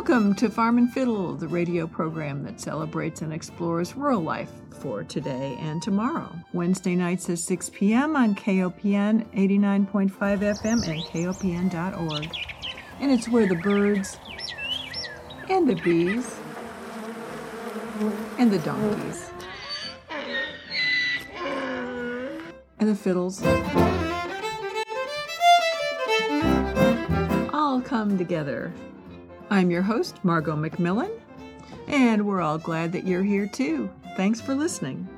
Welcome to Farm and Fiddle, the radio program that celebrates and explores rural life for today and tomorrow. Wednesday nights at 6 p.m. on KOPN 89.5 FM and KOPN.org. And it's where the birds and the bees and the donkeys and the fiddles all come together. I'm your host, Margot McMillen, and we're all glad that you're here too. Thanks for listening.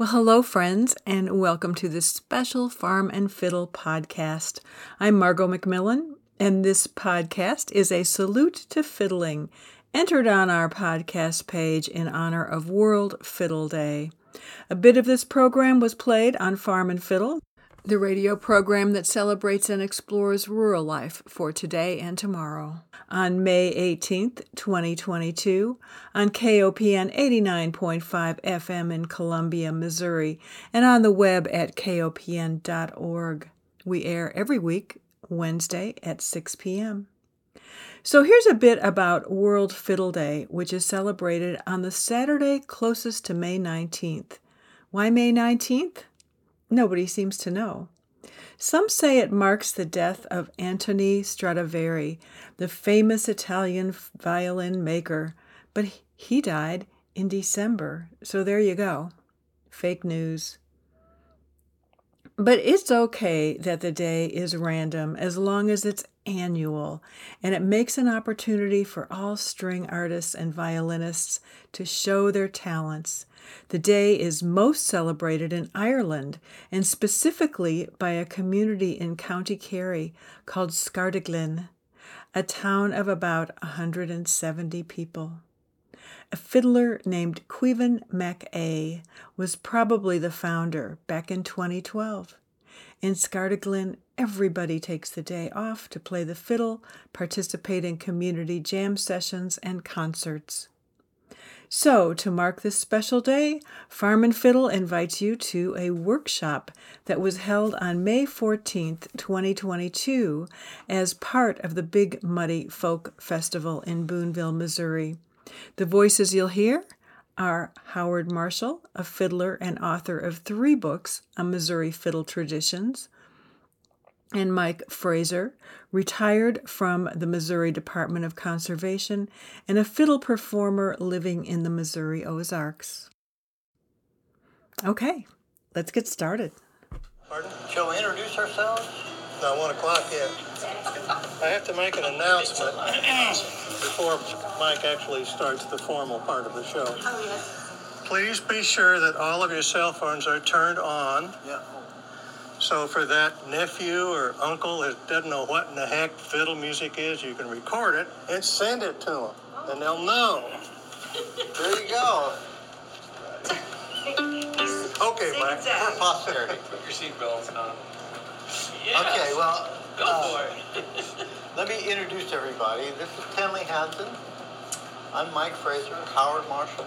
Well, hello, friends, and welcome to this special Farm and Fiddle podcast. I'm Margot McMillen, and this podcast is a salute to fiddling, entered on our podcast page in honor of World Fiddle Day. A bit of this program was played on Farm and Fiddle, the radio program that celebrates and explores rural life for today and tomorrow. On May 18th, 2022, on KOPN 89.5 FM in Columbia, Missouri, and on the web at kopn.org. We air every week, Wednesday at 6 p.m. So here's a bit about World Fiddle Day, which is celebrated on the Saturday closest to May 19th. Why May 19th? Nobody seems to know. Some say it marks the death of Antoni Stradivari, the famous Italian violin maker, but he died in December. So there you go. Fake news. But it's okay that the day is random as long as it's annual and it makes an opportunity for all string artists and violinists to show their talents. The day is most celebrated in Ireland and specifically by a community in County Kerry called Scartaglin, a town of about 170 people. A fiddler named Mac A was probably the founder back in 2012. In Scartaglin, everybody takes the day off to play the fiddle, participate in community jam sessions and concerts. So, to mark this special day, Farm and Fiddle invites you to a workshop that was held on May 14th, 2022, as part of the Big Muddy Folk Festival in Boonville, Missouri. The voices you'll hear are Howard Marshall, a fiddler and author of three books on Missouri fiddle traditions, and Mike Fraser, retired from the Missouri Department of Conservation and a fiddle performer living in the Missouri Ozarks. Okay, let's get started. Pardon? Shall we introduce ourselves? Not one o'clock yet. I have to make an announcement before Mike actually starts the formal part of the show. Oh, yes. Please be sure that all of your cell phones are turned on. Yeah. So for that nephew or uncle that doesn't know what in the heck fiddle music is, you can record it and send it to them, and they'll know. There you go. Okay, Mike. For posterity. Put your seatbelts on. Okay, well, Go uh, for it. let me introduce everybody. This is Tenley Hansen. I'm Mike Fraser, Howard Marshall.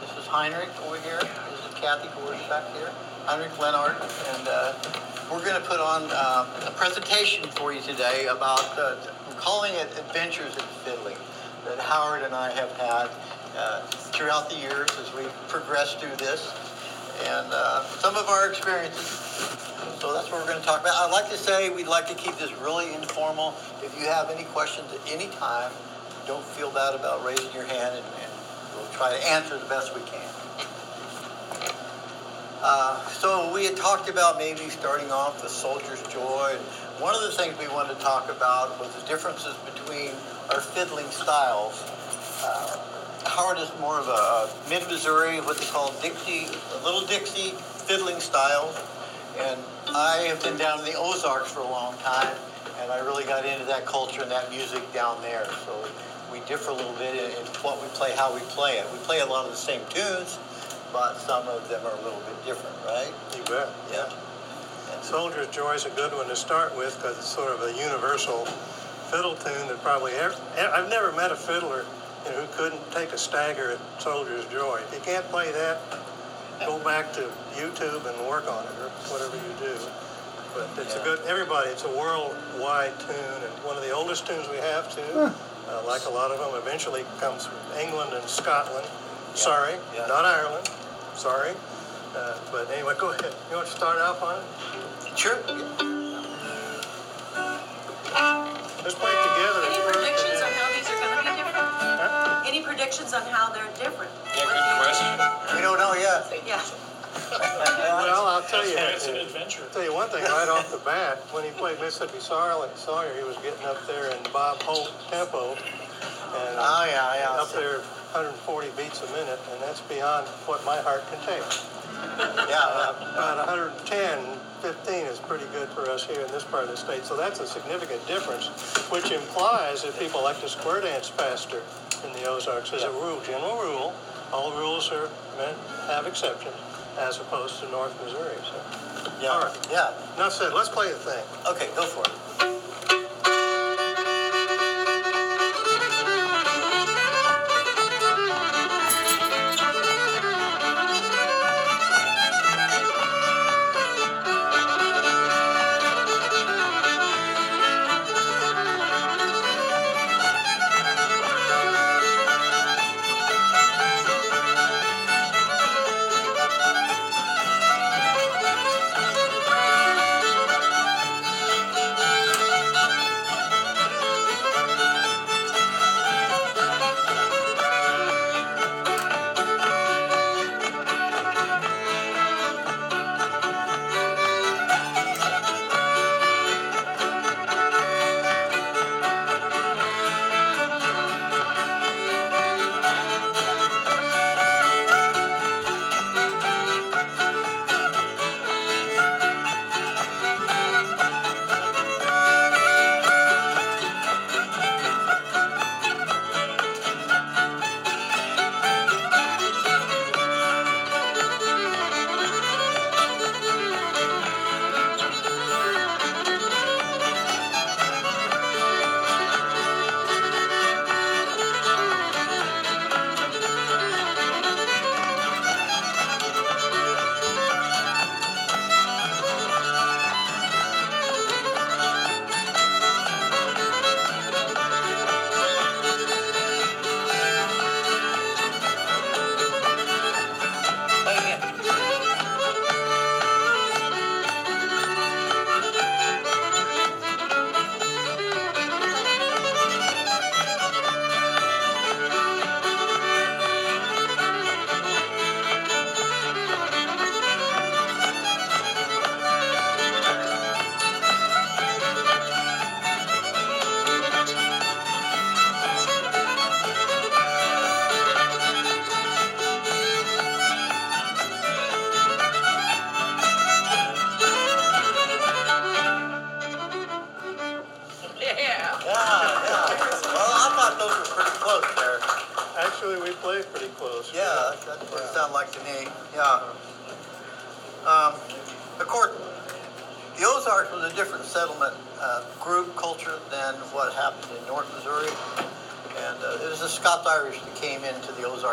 This is Heinrich over here. This is Kathy Boris back here. Heinrich Leonhard. And uh, we're going to put on uh, a presentation for you today about, uh, we're calling it Adventures in Fiddling, that Howard and I have had uh, throughout the years as we progressed through this. And uh, some of our experiences so that's what we're going to talk about. I'd like to say we'd like to keep this really informal. If you have any questions at any time, don't feel bad about raising your hand and, and we'll try to answer the best we can. Uh, so we had talked about maybe starting off with Soldier's Joy. And one of the things we wanted to talk about was the differences between our fiddling styles. Uh, Howard is more of a mid-Missouri, what they call Dixie, a little Dixie fiddling style. And I have been down in the Ozarks for a long time, and I really got into that culture and that music down there. So we differ a little bit in, in what we play, how we play it. We play a lot of the same tunes, but some of them are a little bit different, right? You bet. Yeah. Soldier's Joy is a good one to start with because it's sort of a universal fiddle tune that probably ever, I've never met a fiddler you know, who couldn't take a stagger at Soldier's Joy. If you can't play that, go back to YouTube and work on it or whatever you do. But it's a good, everybody, it's a worldwide tune and one of the oldest tunes we have too. Uh, like a lot of them, eventually comes from England and Scotland. Sorry, Yeah. not Ireland. Sorry. Uh, but anyway, go ahead. You want to start off on it? Sure. Let's play it together. Predictions on how they're different? Yeah, good question. We don't know yet. Yeah. Well, I'll tell you. It's an uh, adventure. Tell you one thing right off the bat, when he played Mississippi Sawyer, Sawyer, he was getting up there in Bob Hope tempo, and Oh, yeah, yeah. up there 140 beats a minute, and that's beyond what my heart can take. Yeah, About 110, 15 is pretty good for us here in this part of the state, so that's a significant difference, which implies that people like to square dance faster in the Ozarks as a rule, general rule. All rules are meant have exceptions, as opposed to North Missouri. So, yeah, All right. yeah. enough said. Let's play the thing. Okay, go for it.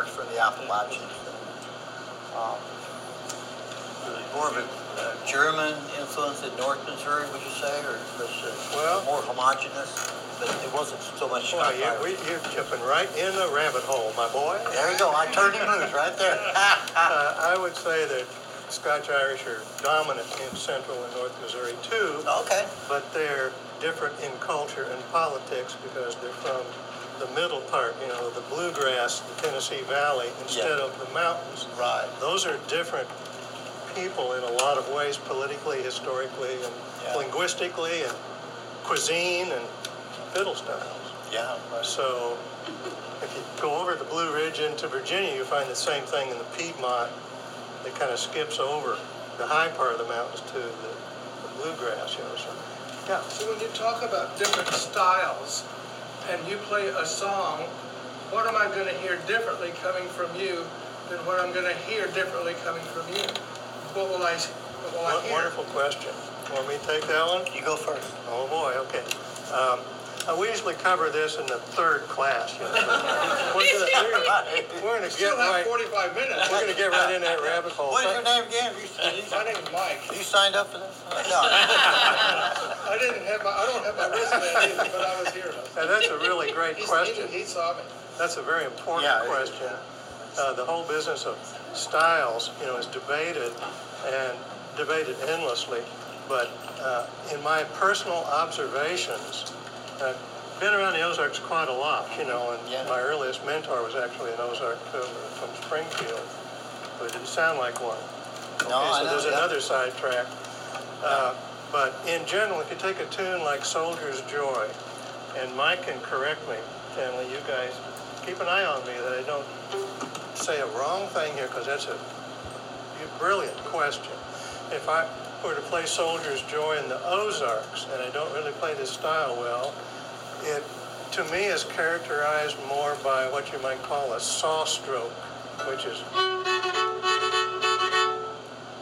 Into the from the Appalachians. Um, it more of a uh, German influence in North Missouri, would you say, or was it Well- more homogenous? But it wasn't so much Well, Scots you, we, you're chipping right in the rabbit hole, my boy. There you go. I turned him loose right there. Uh, I would say that Scotch Irish are dominant in central and north Missouri too, okay. but they're different in culture and politics because they're from the middle part, you know, the bluegrass, the Tennessee Valley, instead of the mountains. Right. Those are different people in a lot of ways, politically, historically, and Yeah. linguistically, and cuisine and fiddle styles. Yeah. Right. So if you go over the Blue Ridge into Virginia, you find the same thing in the Piedmont. It kind of skips over the high part of the mountains to the, the bluegrass, you know. So, yeah. So when you talk about different styles and you play a song, what am I going to hear differently coming from you than what I'm gonna hear differently coming from you? What will I, what will I What hear? wonderful question. Want me to take that one? You go first. Oh, boy, okay. Um, uh, we usually cover this in the third class. you know, We're gonna, we're gonna Still get have right, forty-five minutes. we're gonna get right in that rabbit hole. What is your name again? You, you, My name's Mike. you signed up for this? No. I didn't have my, I don't have my resume either, but I was here. And that's a really great He's- question. He he saw me. That's a very important Yeah, it is, question. Uh, the whole business of styles, you know, is debated and debated endlessly. But uh, in my personal observations, I've been around the Ozarks quite a lot, you know, and Yeah. my earliest mentor was actually an Ozark from Springfield, but it didn't sound like one. No, Okay, so know, there's yeah. another sidetrack. Uh, but in general, if you take a tune like Soldier's Joy, and Mike can correct me, Stanley, you guys, keep an eye on me that I don't say a wrong thing here, because that's a brilliant question. If I were to play Soldier's Joy in the Ozarks, and I don't really play this style well, it, to me, is characterized more by what you might call a saw stroke, which is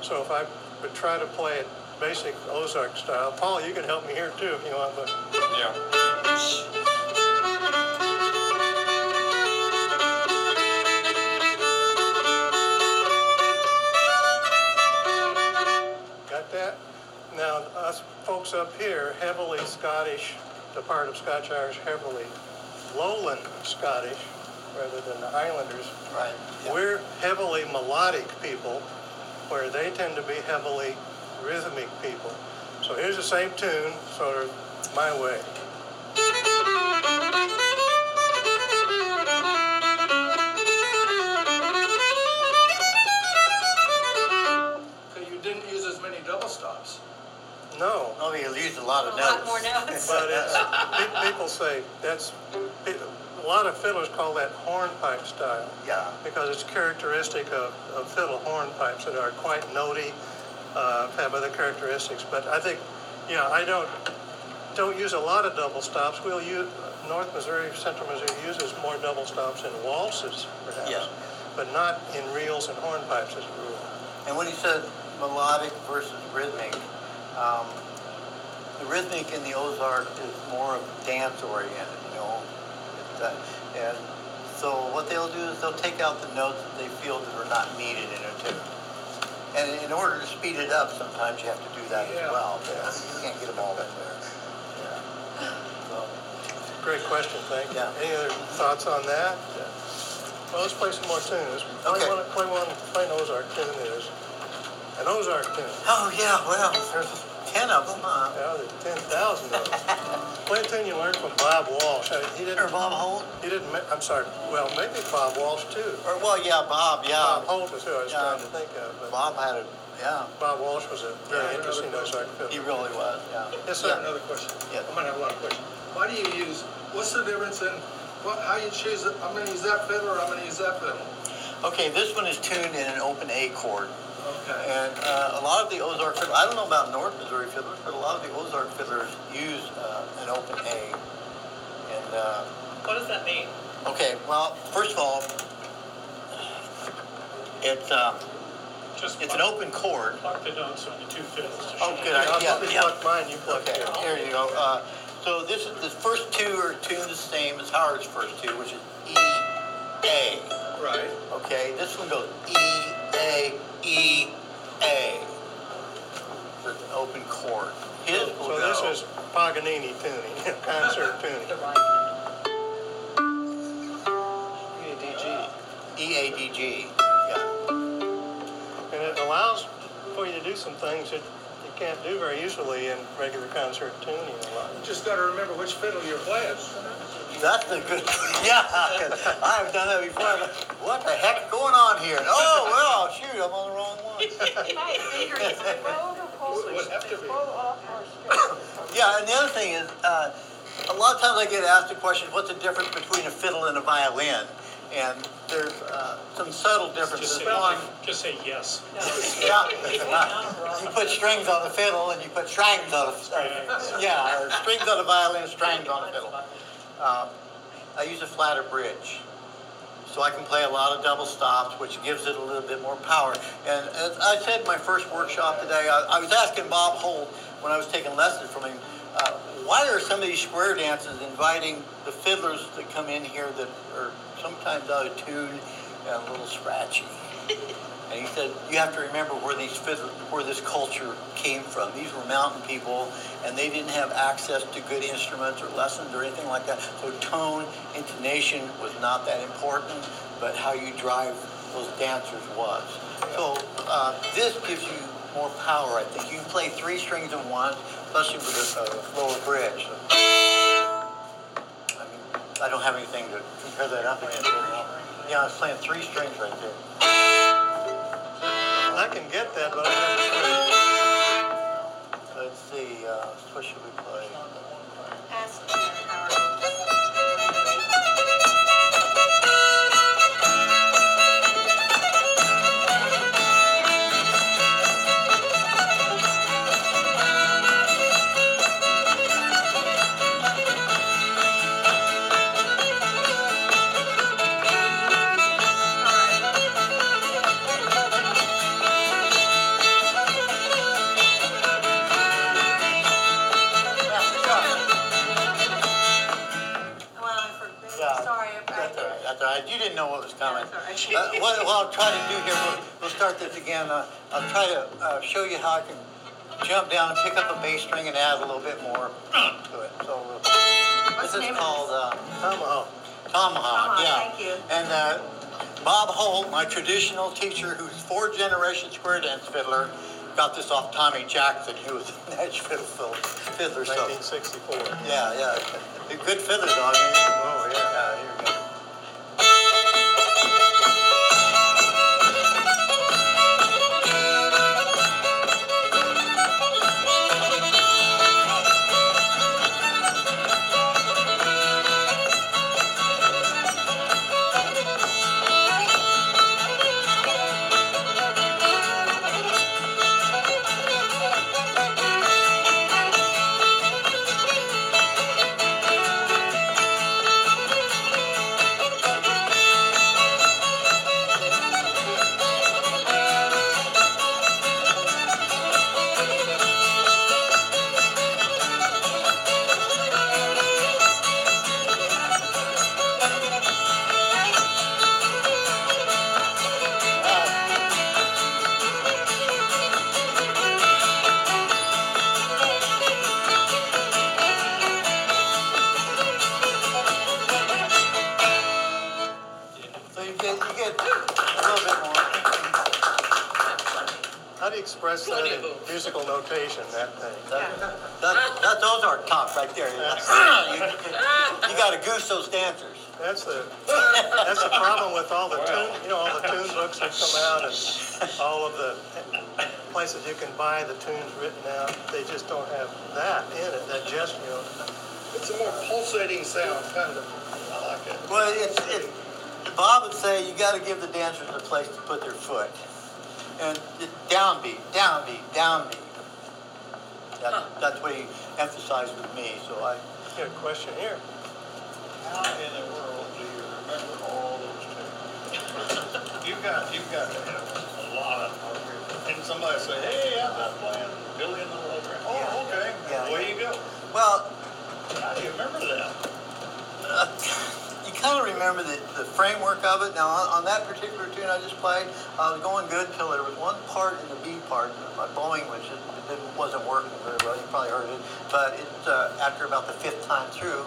so if I would try to play it basic Ozark style, Paul, you can help me here too if you want, but Yeah. Now, us folks up here, heavily Scottish, the part of Scotch Irish heavily lowland Scottish rather than the Highlanders. Right. yeah. We're heavily melodic people, where they tend to be heavily rhythmic people. So here's the same tune, sort of my way. No, Oh, you used a lot of A notes. lot more notes. But it's, people say that's, a lot of fiddlers call that hornpipe style Yeah. because it's characteristic of, of fiddle hornpipes that are quite notey, uh, have other characteristics. But I think, yeah, I don't, don't use a lot of double stops. We'll use, North Missouri, Central Missouri uses more double stops in waltzes perhaps, Yeah. but not in reels and hornpipes as a rule. And when you said melodic versus rhythmic, um, the rhythmic in the Ozark is more of dance oriented, you know. Uh, and so what they'll do is they'll take out the notes that they feel that are not needed in a tune. And in order to speed it up, sometimes you have to do that Yeah. as well. because You can't get them all in there. Yeah. So, Great question, thank you. Yeah. Any other thoughts on that? Well, let's play some more tunes. Play Okay. one, play one, play an Ozark tune is. An Ozark tune. oh yeah, well, there's ten of them, huh? Yeah, there's ten thousand of them. Play a tune you learned from Bob Walsh. Uh, He didn't, Or Bob Holt? he didn't, ma- I'm sorry, well, maybe Bob Walsh too. Or well, yeah, Bob. Yeah. Bob Holt is who I was Yeah. trying to think of, but Bob had a yeah. Bob Walsh was a very Yeah, interesting another Ozark He really was. Yeah. Yes, I sir. have another question. Yeah. I might have a lot of questions. Why do you use, what's the difference in, what, how you choose it? I'm gonna use that fiddle or I'm gonna use that fiddle? Okay, this one is tuned in an open A chord. Okay. And uh, a lot of the Ozark fiddlers, I don't know about North Missouri fiddlers, but a lot of the Ozark fiddlers use uh, an open A. And, uh, What does that mean? okay, well, first of all, it's, uh, Just it's an open chord. Pluck the notes on the two fiddles. to Oh, show good you. I'll idea. let me Yeah. pluck mine, you pluck Okay, yours. here you go. Uh, so this is, the first two are tuned the same as Howard's first two, which is E, A. Right. Okay, this one goes E, A, E, A. So it's open chord. His will So go. this is Paganini tuning, concert tuning. E, A, D, G. Yeah. And it allows for you to do some things that you can't do very easily in regular concert tuning a lot. You just gotta remember which fiddle you're playing. That's the good. Yeah, I've done that before. I'm like, What the heck's going on here? Oh well, shoot, I'm on the wrong one. Would have to be. Yeah, and the other thing is, uh, a lot of times I get asked the question, what's the difference between a fiddle and a violin? And there's uh, some subtle Just differences. say, One, just say yes. yeah, you put strings on the fiddle and you put strings on the, uh, yeah, or strings on the violin, strings on the fiddle. Um, I use a flatter bridge. so I can play a lot of double stops, which gives it a little bit more power. And as I said in my first workshop today, I, I was asking Bob Holt when I was taking lessons from him, uh, why are some of these square dances inviting the fiddlers that come in here that are sometimes out of tune and a little scratchy? And he said, you have to remember where these where this culture came from. These were mountain people, and they didn't have access to good instruments or lessons or anything like that. So tone, intonation was not that important, but how you drive those dancers was. So uh, this gives you more power, I think. You can play three strings at once, especially with a, lower bridge. I mean, I don't have anything to compare that up against. Yeah, I was playing three strings right there. I can get that, but I have Let's see, uh, what should we play? Ask what, what I'll try to do here, we'll, we'll start this again. Uh, I'll try to uh, show you how I can jump down and pick up a bass string and add a little bit more to it. So uh, What's this the is called uh, Tomahawk. Tomahawk. Tomahawk, yeah. thank you. And uh, Bob Holt, my traditional teacher, who's four generation square dance fiddler, got this off Tommy Jackson, who was a Nashville fiddler. So 1964. yeah, yeah, a good fiddler dog. Oh yeah. yeah here we go. Pulsating sound, kind of. I like it. Well, it's, it, Bob would say you got to give the dancers a place to put their foot. And downbeat, downbeat, downbeat. That, That's what he emphasized with me. So I, Good question here. How in the world do you remember all those tunes? You've got, you've got to have a lot of, and somebody say, hey, I'm not playing Billy and the Drummer. Oh, okay, Yeah. away you go. well, How do you remember that? uh, you kind of remember the, the framework of it. Now, on, on that particular tune I just played, I was going good till there was one part in the B part, my blowing, which it, it wasn't working very well. You probably heard it, but it uh, after about the fifth time through,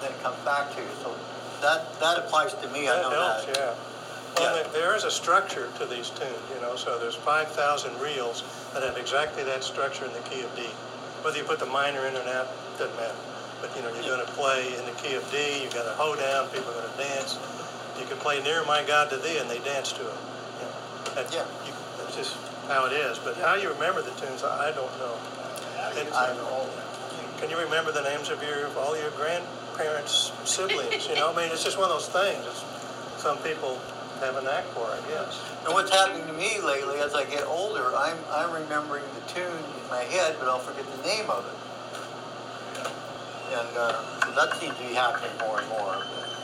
then it comes back to you. So that that applies to me. I That know helps, that. yeah. Well, there- there is a structure to these tunes, you know, so there's 5,000 reels that have exactly that structure in the key of D. Whether you put the minor in or not, doesn't matter. But, you know, you're going to play in the key of D, you've got a hoedown, people are going to dance. You can play Near My God to Thee, and they dance to it. You know, Yeah. you- That's just how it is. But how you remember the tunes, I I don't know. How do you It's- remember all? Can you remember the names of your, of all your grandparents' siblings, you know? I mean, it's just one of those things. It's, some people have a knack for I guess. And what's happening to me lately, as I get older, I'm I'm remembering the tune in my head, but I'll forget the name of it. And uh, so that seems to be happening more and more.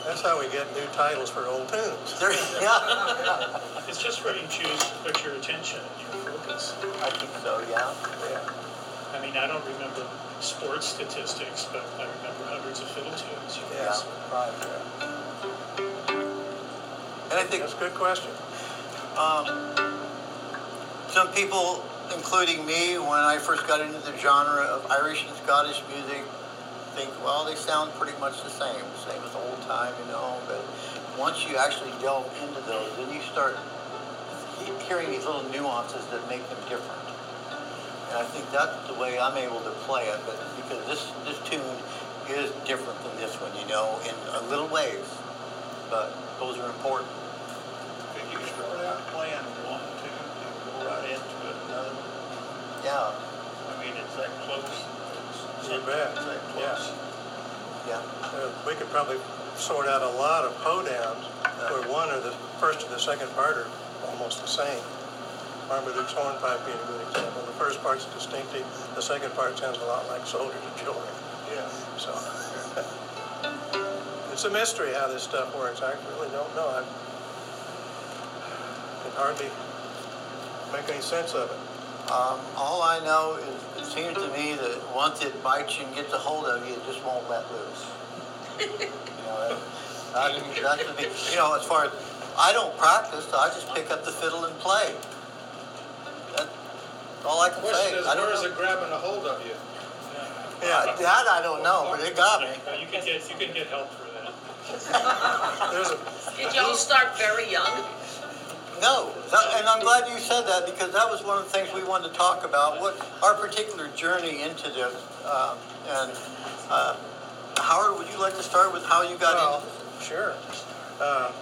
That's how we get new titles for old tunes. There, yeah, It's just where you choose to put your attention and your focus. I think so, yeah. Yeah. I mean, I don't remember sports statistics, but I remember hundreds of fiddle tunes. you Yeah, guys. right. And I think That's a good question. um, some people, including me, when I first got into the genre of Irish and Scottish music, think, well, they sound pretty much the same, same as old time, you know. But once you actually delve into those, then you start he- hearing these little nuances that make them different. And I think that's the way I'm able to play it, but because this this tune is different than this one, you know, in a little ways. But those are important. Could you start out playing one, two, and go right into another? Yeah, I mean, it's that close. You bet, yeah. yeah. Uh, We could probably sort out a lot of po-downs where one or the first or the second part are almost the same. Marmaduke's hornpipe being a good example. The first part's distinctive, the second part sounds a lot like Soldiers of Joy. Yeah. So it's a mystery how this stuff works. I really don't know. I can hardly make any sense of it. Um, all I know is it seems to me that once it bites you and gets a hold of you, it just won't let loose. you know, that, that's, that's the big, you know, as far as I don't practice, I just pick up the fiddle and play. That's all I can say. Question is, I don't where is know. it grabbing a hold of you? Yeah, that I don't know, but it got me. You can get, you can get help for that. A, Did y'all start very young? No, that, and I'm glad you said that because that was one of the things we wanted to talk about. What our particular journey into this. Um, and uh, Howard, would you like to start with how you got Well, into sure. Uh,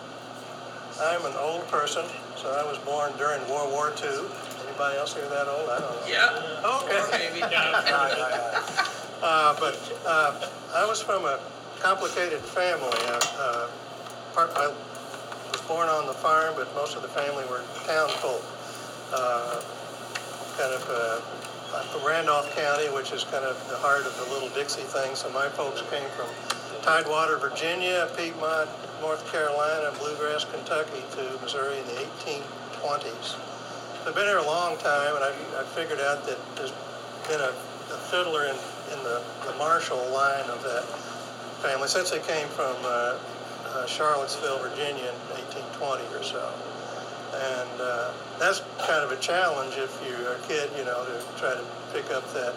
I'm an old person, so I was born during World War II. Anybody else here that old? I don't know. Yeah. Okay. Or maybe. Yeah, Right, right, right. Uh, but uh, I was from a complicated family. Uh, uh, part, I was born on the farm, but most of the family were town folk. Uh, kind of uh, Randolph County, which is kind of the heart of the Little Dixie thing. So my folks came from Tidewater, Virginia, Piedmont, North Carolina, Bluegrass, Kentucky to Missouri in the 1820s. I've been here a long time, and I, I figured out that there's been a, a fiddler in, in the, the Marshall line of that family since they came from uh, uh, Charlottesville, Virginia in 1820 or so. And uh, that's kind of a challenge if you're a kid, you know, to try to pick up that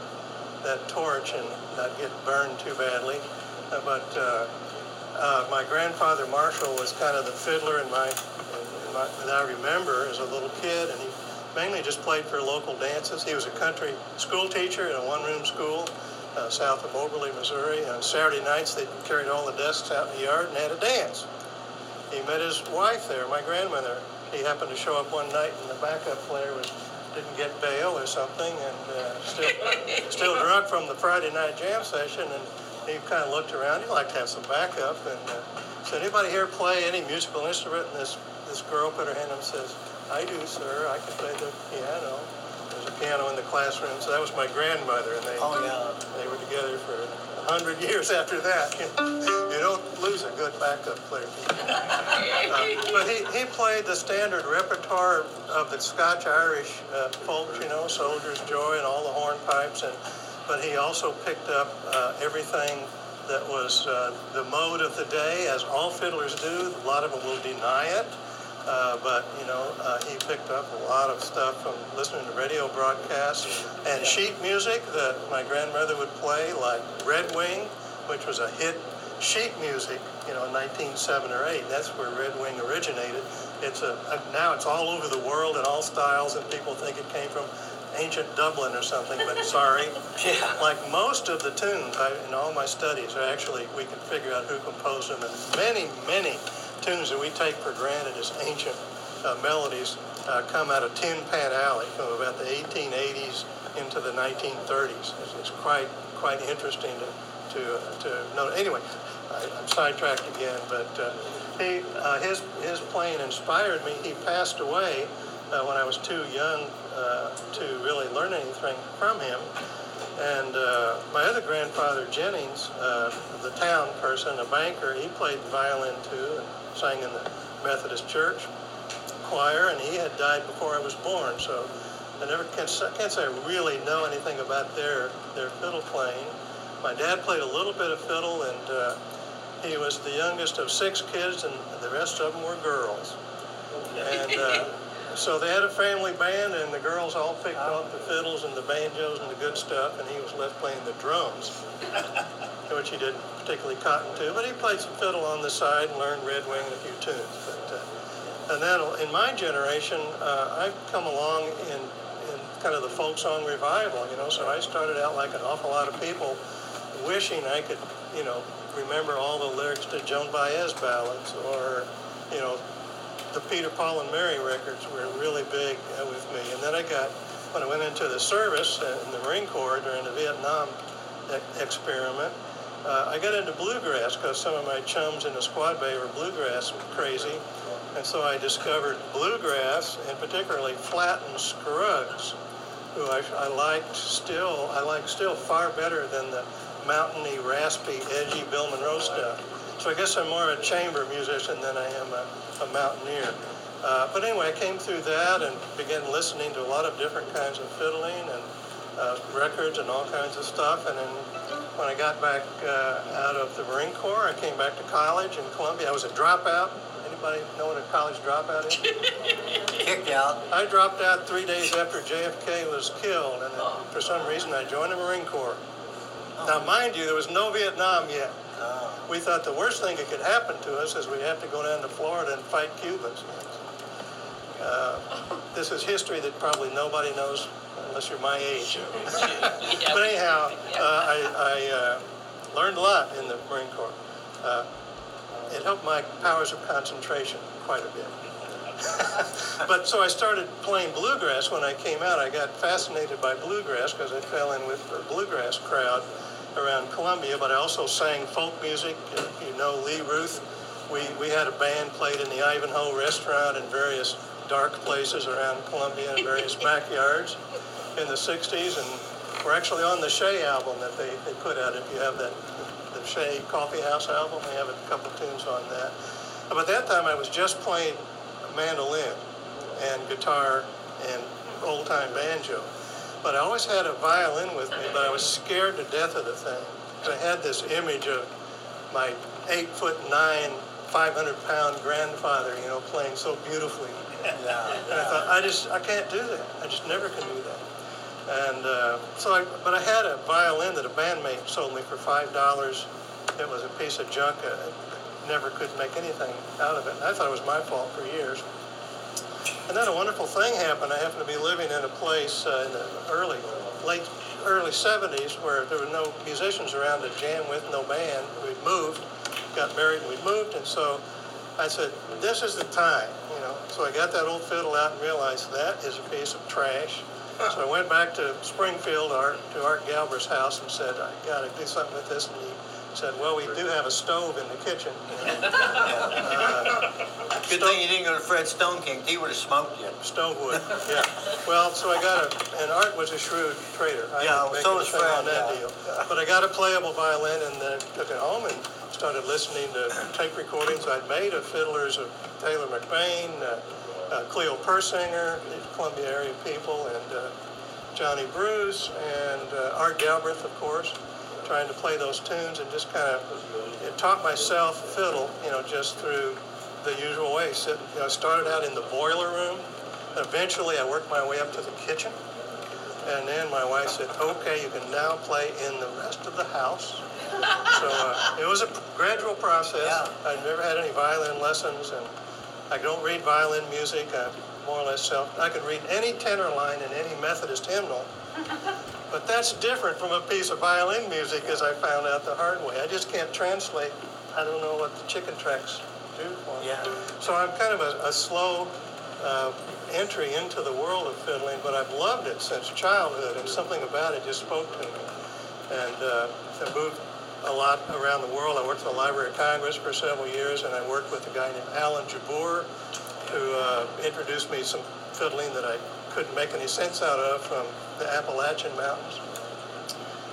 that torch and not get burned too badly. Uh, but uh, uh, my grandfather Marshall was kind of the fiddler in my, in my that I remember as a little kid, and he mainly just played for local dances. He was a country school teacher in a one-room school uh, south of Moberly, Missouri. On Saturday nights, they carried all the desks out in the yard and had a dance. He met his wife there, my grandmother. He happened to show up one night, and the backup player was didn't get bail or something, and uh, still still drunk from the Friday night jam session. And he kind of looked around. He liked to have some backup, and uh, said, "Anybody here play any musical instrument?" And this this girl put her hand up and says, "I do, sir. I can play the piano." There's a piano in the classroom, so that was my grandmother, and they Oh, yeah. they were together for a hundred years after that. You don't lose a good backup player. Uh, but he, he played the standard repertoire of the Scotch-Irish uh, folk, you know, Soldier's Joy and all the hornpipes, and but he also picked up uh, everything that was uh, the mode of the day, as all fiddlers do. A lot of them will deny it. Uh, but you know, uh, he picked up a lot of stuff from listening to radio broadcasts and sheet music that my grandmother would play, like Red Wing, which was a hit sheet music, you know, in 1907 or 8. That's where Red Wing originated. It's a, a now it's all over the world in all styles, and people think it came from ancient Dublin or something. But sorry, Yeah. like most of the tunes I, in all my studies are actually we can figure out who composed them, and many, many tunes that we take for granted as ancient uh, melodies uh, come out of Tin Pan Alley from about the 1880s into the 1930s. It's, it's quite quite interesting to to to know. Anyway, I, I'm sidetracked again, but uh, he uh, his his playing inspired me. He passed away uh, when I was too young to really learn anything from him. And uh, my other grandfather, Jennings, uh, the town person, a banker, he played violin too sang in the Methodist Church choir, and he had died before I was born. So I never can't, can't say I really know anything about their their fiddle playing. My dad played a little bit of fiddle, and uh, he was the youngest of six kids, and the rest of them were girls. And uh, so they had a family band, and the girls all picked up the fiddles and the banjos and the good stuff, and he was left playing the drums, which he didn't particularly cotton to. But he played some fiddle on the side and learned Red Wing and a few tunes. But, uh, and then in my generation, uh, I've come along in, in kind of the folk song revival, you know. So I started out like an awful lot of people, wishing I could, you know, remember all the lyrics to Joan Baez ballads or, you know, the Peter, Paul, and Mary records were really big uh, with me. And then I got, when I went into the service uh, in the Marine Corps during the Vietnam e- experiment, uh, I got into bluegrass because some of my chums in the squad bay were bluegrass crazy. And so I discovered bluegrass, and particularly Flatt and Scruggs, who I, I liked still, I like still far better than the mountainy, raspy, edgy Bill Monroe stuff. So I guess I'm more of a chamber musician than I am a, a mountaineer. Uh, but anyway, I came through that and began listening to a lot of different kinds of fiddling and uh, records and all kinds of stuff. And then when I got back uh, out of the Marine Corps, I came back to college in Columbia. I was a dropout. Anybody know what a college dropout is? Kicked out. I dropped out three days after JFK was killed, and then for some reason I joined the Marine Corps. Now, mind you, there was no Vietnam yet. We thought the worst thing that could happen to us is we'd have to go down to Florida and fight Cubans. Uh, this is history that probably nobody knows unless you're my age. but anyhow, uh, I, I uh, learned a lot in the Marine Corps. Uh, it helped my powers of concentration quite a bit. but so I started playing bluegrass when I came out. I got fascinated by bluegrass because I fell in with the bluegrass crowd around Columbia, but I also sang folk music. If you know Lee Ruth, we, we had a band played in the Ivanhoe restaurant in various dark places around Columbia and various backyards in the 60s. And we're actually on the Chez album that they, they put out. If you have that, the Chez Coffee House album, they have a couple tunes on that. But at that time, I was just playing mandolin and guitar and old time banjo. But I always had a violin with me, but I was scared to death of the thing. I had this image of my eight foot nine, 500 pound grandfather, you know, playing so beautifully. Yeah. And I thought, I just, I can't do that. I just never can do that. And uh, so, I, but I had a violin that a bandmate sold me for five dollars. It was a piece of junk. I never could make anything out of it. I thought it was my fault for years. And then a wonderful thing happened. I happened to be living in a place uh, in the early, late, early 70s where there were no musicians around to jam with, no band. We'd moved, got married, and we moved, and so I said, "This is the time," you know. So I got that old fiddle out and realized that is a piece of trash. So I went back to Springfield, Art, to Art Galbraith's house, and said, "I got to do something with this." And said, "Well, we do have a stove in the kitchen." Good thing you didn't go to Fred Stoneking. He would have smoked you. Stove would, yeah. Well, so I got a, and Art was a shrewd trader. I Yeah, so was thing on that yeah. deal. But I got a playable violin and then took it home and started listening to tape recordings I'd made of fiddlers of Taylor McBaine, uh, uh, Cleo Persinger, the Columbia area people, and uh, Johnny Bruce, and uh, Art Galbraith, of course, trying to play those tunes and just kind of it taught myself fiddle, you know, just through the usual way. So, you know, I started out in the boiler room. Eventually, I worked my way up to the kitchen. And then my wife said, okay, you can now play in the rest of the house. So uh, it was a gradual process. Yeah. I'd never had any violin lessons, and I don't read violin music. I'm more or less self. I could read any tenor line in any Methodist hymnal, but that's different from a piece of violin music, as I found out the hard way. I just can't translate. I don't know what the chicken tracks do for me. Yeah. So I'm kind of a, a slow uh, entry into the world of fiddling, but I've loved it since childhood, and something about it just spoke to me. And uh, I moved a lot around the world. I worked at the Library of Congress for several years, and I worked with a guy named Alan Jabbour, who uh, introduced me some fiddling that I couldn't make any sense out of from the Appalachian Mountains.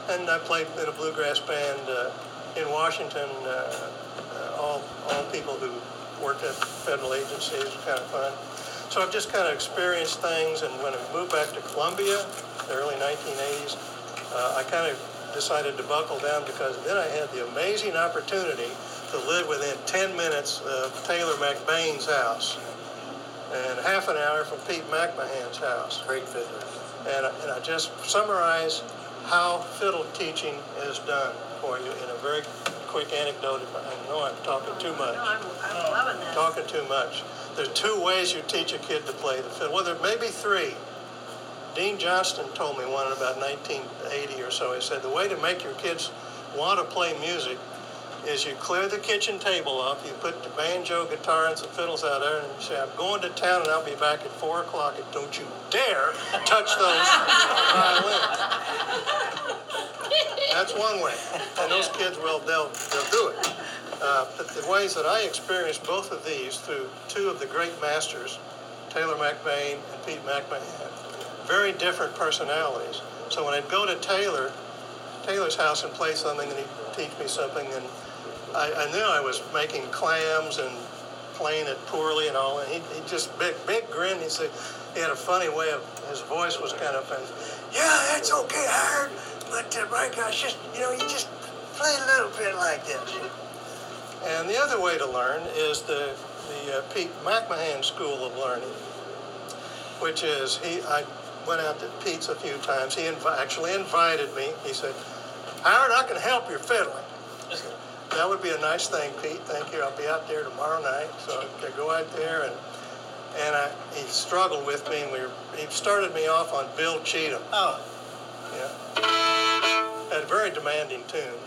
and I played in a bluegrass band uh, in Washington. Uh, uh, all all people who worked at federal agencies, was kind of fun. So I've just kind of experienced things, and when I moved back to Columbia, the early 1980s, uh, I kind of decided to buckle down because then I had the amazing opportunity to live within 10 minutes of Taylor McBaine's house and half an hour from Pete McMahan's house. Great fiddlers. And, I- and I just summarize how fiddle teaching is done for you in a very quick anecdote. I I know I'm talking too much No, I'm, I'm loving this. talking too much. There's two ways you teach a kid to play the fiddle. Well, there may be three. Dean Johnston told me one in about 1980 or so. He said the way to make your kids want to play music is you clear the kitchen table off, you put the banjo, guitar, and some fiddles out there, and you say, I'm going to town and I'll be back at 4 o'clock, and don't you dare touch those violins. That's one way. And those kids will, they'll, they'll do it. Uh, but the ways that I experienced both of these through two of the great masters, Taylor McBaine and Pete McMahan, very different personalities. So when I'd go to Taylor, Taylor's house and play something, and he'd teach me something, and I, I knew I was making clams and playing it poorly and all, and he, he just big big grin. He said he had a funny way of his voice was kind of funny. Yeah, that's okay, Howard, but uh, my gosh, just you know, you just play a little bit like this. And the other way to learn is the the uh, Pete McMahan School of Learning, which is he. I went out to Pete's a few times. He inv- actually invited me. He said, Howard, I can help your fiddling. That would be a nice thing, Pete. Thank you. I'll be out there tomorrow night. So I go out there and and I, he struggled with me, and we were, he started me off on Bill Cheatham. Oh, Yeah. A very demanding tune.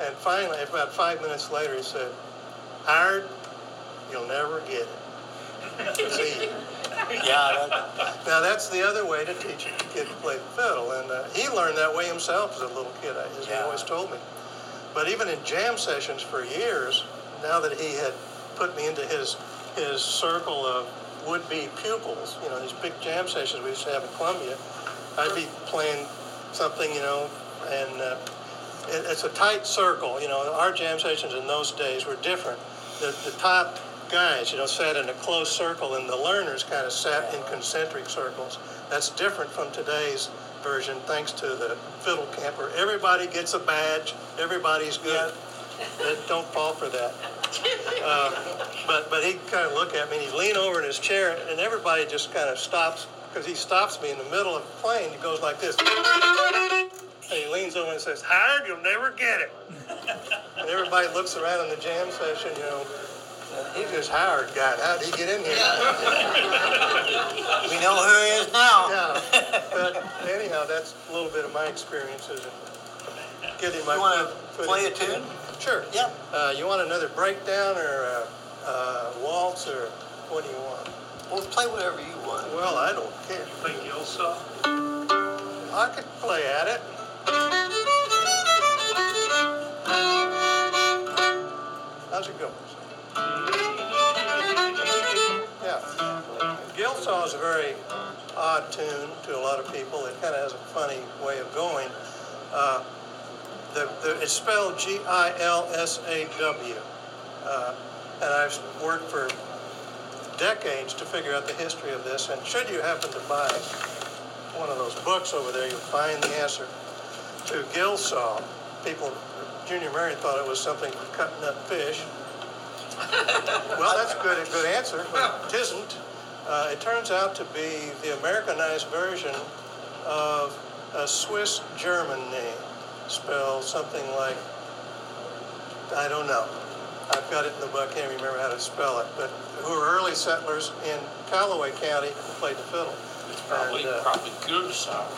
And finally, about five minutes later, he said, Howard, you'll never get it. See, yeah. That, now that's the other way to teach a kid to play the fiddle, and uh, he learned that way himself as a little kid, as he always told me. But even in jam sessions for years, now that he had put me into his his circle of would-be pupils, you know, these big jam sessions we used to have at Columbia, I'd be playing something, you know, and uh, it, it's a tight circle. You know, our jam sessions in those days were different. The, the top guys, you know, sat in a close circle, and the learners kind of sat in concentric circles. That's different from today's version, thanks to the fiddle camper. Everybody gets a badge. Everybody's good. Uh, Don't fall for that. Uh, but but he'd kind of look at me, and he'd lean over in his chair, and everybody just kind of stops because he stops me in the middle of playing. He goes like this. And he leans over and says, "Hired, you'll never get it. And everybody looks around in the jam session, you know. He's this Howard guy. How'd he get in here? we know who he is now. Yeah. But anyhow, that's a little bit of my experiences in getting my You wanna foot- foot play a tune? Sure. Yeah. Uh, you want another breakdown or a, a waltz or what do you want? Well, play whatever you want. Well, I don't care. Play Gilsaw. I could play at it. How's it going? Yeah. Gilsaw is a very odd tune to a lot of people. It kind of has a funny way of going. Uh, the, the, it's spelled G-I-L-S-A-W. Uh, and I've worked for decades to figure out the history of this. And should you happen to buy one of those books over there, you'll find the answer to Gilsaw. People, Junior Marriott thought it was something for cutting up fish. Well, that's a good, a good answer, but it isn't. Uh, it turns out to be the Americanized version of a Swiss German name, spelled something like, I don't know. I've got it in the book, I can't remember how to spell it, but who were early settlers in Callaway County who played the fiddle. It's probably, And, uh, probably good sour.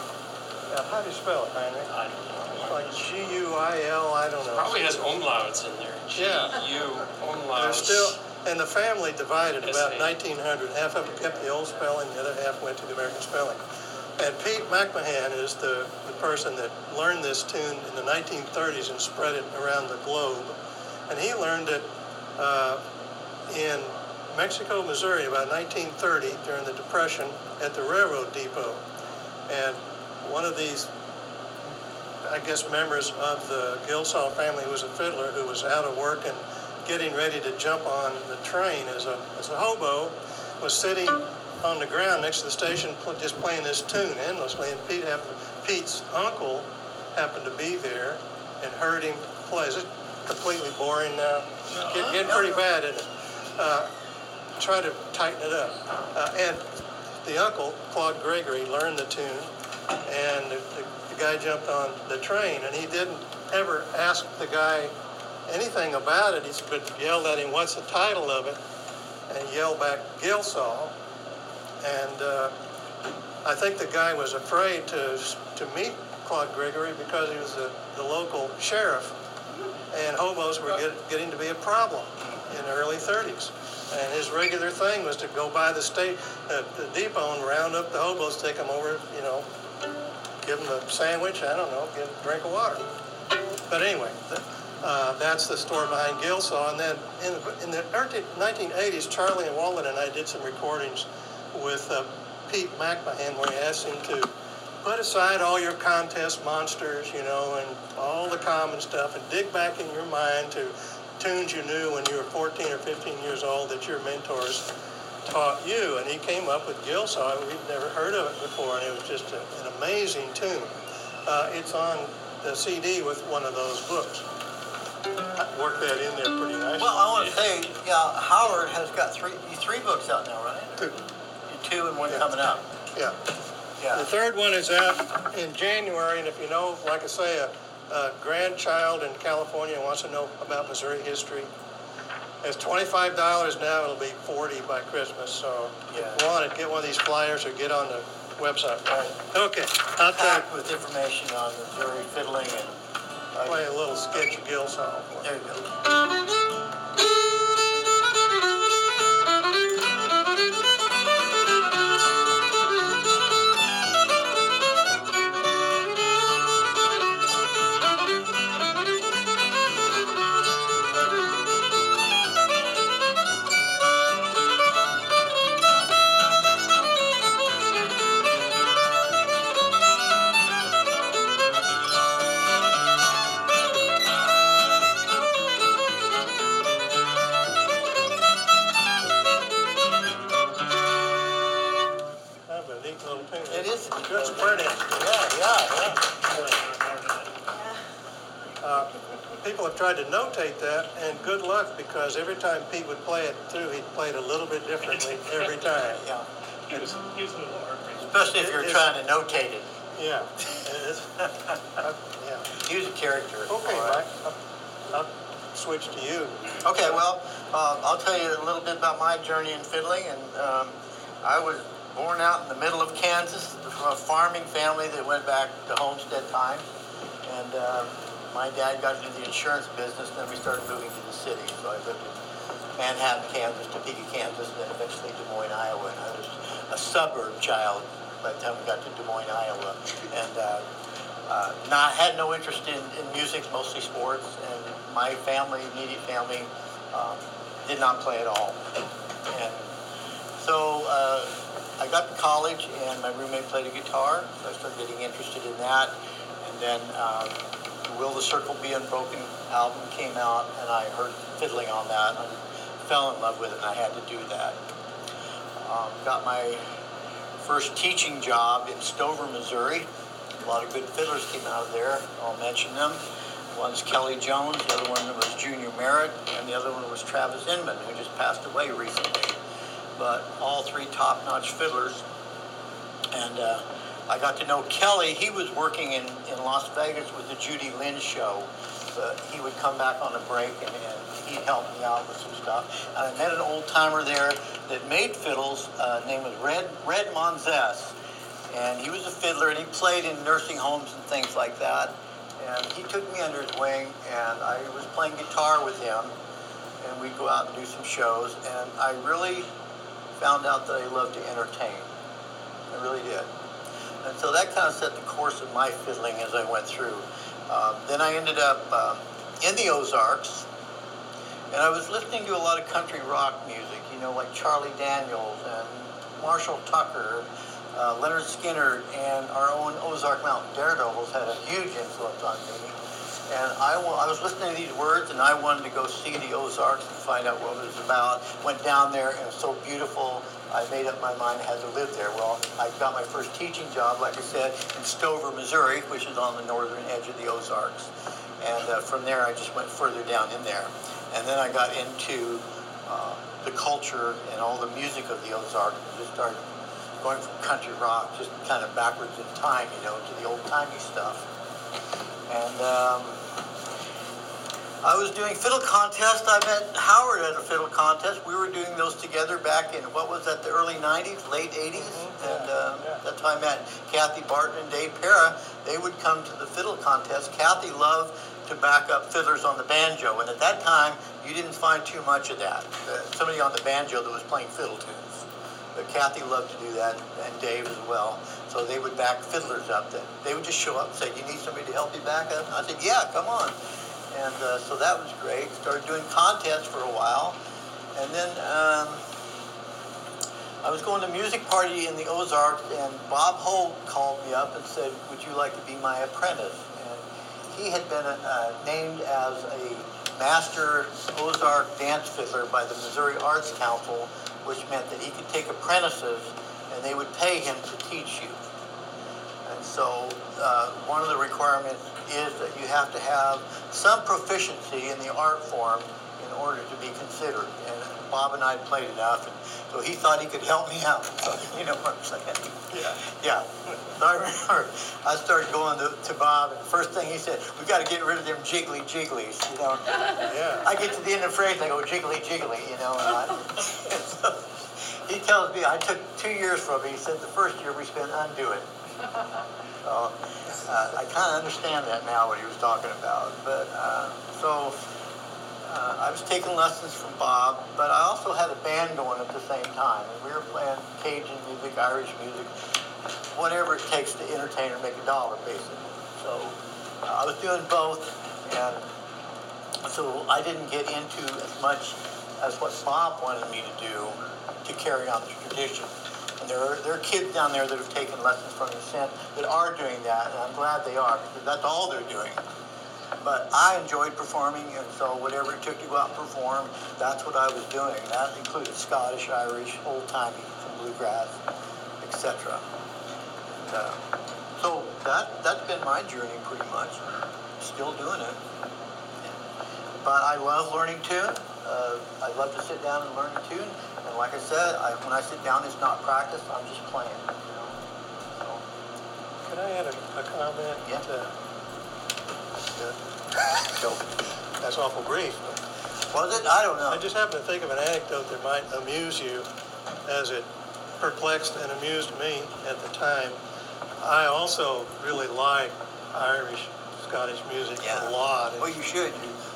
Now, how do you spell it, Heinrich? I don't know. Like G-U-I-L, I don't know. Probably has umlauts in there. Yeah. G-U, They're still, and the family divided about SA. 1900. Half of them kept the old spelling, the other half went to the American spelling. And Pete McMahan is the, the person that learned this tune in the 1930s and spread it around the globe. And he learned it uh, in Mexico, Missouri, about 1930 during the Depression at the railroad depot. And one of these I guess, members of the Gilsaw family who was a fiddler who was out of work and getting ready to jump on the train as a, as a hobo, was sitting on the ground next to the station just playing this tune endlessly. And Pete happened, Pete's uncle happened to be there and heard him play. Is it completely boring now? Get- Getting pretty bad at it. Uh, try to tighten it up. Uh, and the uncle, Claude Gregory, learned the tune, and guy jumped on the train, and he didn't ever ask the guy anything about it. He s- but yelled at him, "What's the title of it?" And he yelled back, "Gilsaw." And uh, I think the guy was afraid to to meet Claude Gregory because he was the, the local sheriff, and hobos were get, getting to be a problem in the early 30s. And his regular thing was to go by the state, uh, the depot, and round up the hobos, take them over, you know, give them a sandwich, I don't know, give them a drink of water. But anyway, th- uh, that's the story behind Gilsaw. And then in the, in the early 1980s, Charlie and Walden and I did some recordings with uh, Pete McMahan where he asked him to put aside all your contest monsters, you know, and all the common stuff and dig back in your mind to tunes you knew when you were 14 or 15 years old that your mentors taught you. And he came up with Gilsaw. We'd never heard of it before, and it was just a, an amazing tune. Uh, it's on the CD with one of those books. I worked that in there pretty nicely. Well, I want to say, yeah, Howard has got three three books out now, right? Two. Two and one Yeah. coming up. Yeah. Yeah. The third one is out in January, and if you know, like I say, a, a grandchild in California wants to know about Missouri history. It's twenty-five dollars now. It'll be forty by Christmas. So if you Yeah. want it, get one of these flyers or get on the website. Okay, I'll Packed with information on Missouri fiddling and. you, play a little sketch of for you. There you go. Tried to notate that, and good luck because every time Pete would play it through, he'd play it a little bit differently every time. Yeah. He was, he a little ornery. Especially if you're It is- trying to notate it. Yeah. It's- uh, yeah. Use a character. Okay, All right. Mike. I'll, I'll switch to you. Okay, well, uh, I'll tell you a little bit about my journey in fiddling. And um, I was born out in the middle of Kansas from a farming family that went back to homestead times. And um, my dad got into the insurance business, then we started moving to the city. So I lived in Manhattan, Kansas, Topeka, Kansas, and then eventually Des Moines, Iowa. And I was a suburb child by the time we got to Des Moines, Iowa. And uh, uh, not had no interest in, in music, mostly sports, and my family, immediate family, um, did not play at all. And so uh, I got to college, and my roommate played a guitar, so I started getting interested in that. Then um, Will the Circle Be Unbroken album came out, and I heard fiddling on that, and fell in love with it, and I had to do that. Um, got my first teaching job in Stover, Missouri. A lot of good fiddlers came out of there. I'll mention them. One's Kelly Jones, the other one was Junior Marriott, and the other one was Travis Inman, who just passed away recently. But all three top-notch fiddlers. And uh, I got to know Kelly. He was working in, in Las Vegas with the Judy Lynn show. But he would come back on a break and, and he'd help me out with some stuff. And I met an old timer there that made fiddles. Uh, name was Red Red Monzes, and he was a fiddler and he played in nursing homes and things like that. And he took me under his wing, and I was playing guitar with him, and we'd go out and do some shows. And I really found out that I loved to entertain. I really did. And so that kind of set the course of my fiddling as I went through. Um, then I ended up um, in the Ozarks, and I was listening to a lot of country rock music, you know, like Charlie Daniels and Marshall Tucker, uh, Lynyrd Skynyrd and our own Ozark Mountain Daredevils had a huge influence on me. And I, I was listening to these words, and I wanted to go see the Ozarks and find out what it was about. Went down there, and it was so beautiful. I made up my mind I had to live there. Well, I got my first teaching job, like I said, in Stover, Missouri, which is on the northern edge of the Ozarks. And uh, from there, I just went further down in there. And then I got into uh, the culture and all the music of the Ozarks. and just started going from country rock, just kind of backwards in time, you know, to the old timey stuff. And um, I was doing fiddle contest. I met Howard at a fiddle contest. We were doing those together back in what was that, the early '90s, late '80s, and uh, that's how I met Kathy Barton and Dave Para. They would come to the fiddle contest. Kathy loved to back up fiddlers on the banjo, and at that time, you didn't find too much of that. Uh, somebody on the banjo that was playing fiddle tunes. But Kathy loved to do that, and Dave as well. So they would back fiddlers up. That they would just show up and say, you need somebody to help you back up?" I said, "Yeah, come on." And uh, so that was great. Started doing contests for a while, and then um, I was going to music party in the Ozarks, and Bob Holt called me up and said, "Would you like to be my apprentice?" And he had been uh, named as a master Ozark dance fiddler by the Missouri Arts Council, which meant that he could take apprentices, and they would pay him to teach you. And so uh, one of the requirements is that you have to have some proficiency in the art form in order to be considered. And Bob and I played enough, and so he thought he could help me out. So, you know what I'm saying? Yeah. Yeah. So I remember I started going to, to Bob, and the first thing he said, we got to get rid of them jiggly jigglies, you know. Yeah. I get to the end of the phrase, I go jiggly jiggly, you know. And I, so he tells me I took two years from him. He said the first year we spent undoing. it. So uh, I kind of understand that now what he was talking about. But uh, so uh, I was taking lessons from Bob, but I also had a band going at the same time, and we were playing Cajun music, Irish music, whatever it takes to entertain or make a dollar, basically. So I was doing both, and so I didn't get into as much as what Bob wanted me to do to carry on the tradition. There are, there are kids down there that have taken lessons from him since that are doing that, and I'm glad they are because that's all they're doing. But I enjoyed performing, and so whatever it took to go out and perform, that's what I was doing. That included Scottish, Irish, old timey, some bluegrass, etc. Uh, so that that's been my journey pretty much. Still doing it. But I love learning tune. Uh, I love to sit down and learn a tune. And like I said, I, when I sit down, it's not practice. I'm just playing. You know. So, Can I add a, a comment? Yeah. Uh, so That's awful brief. was it? I don't know. I just happen to think of an anecdote that might amuse you as it perplexed and amused me at the time. I also really like Irish, Scottish music Yeah. a lot. Well, you should.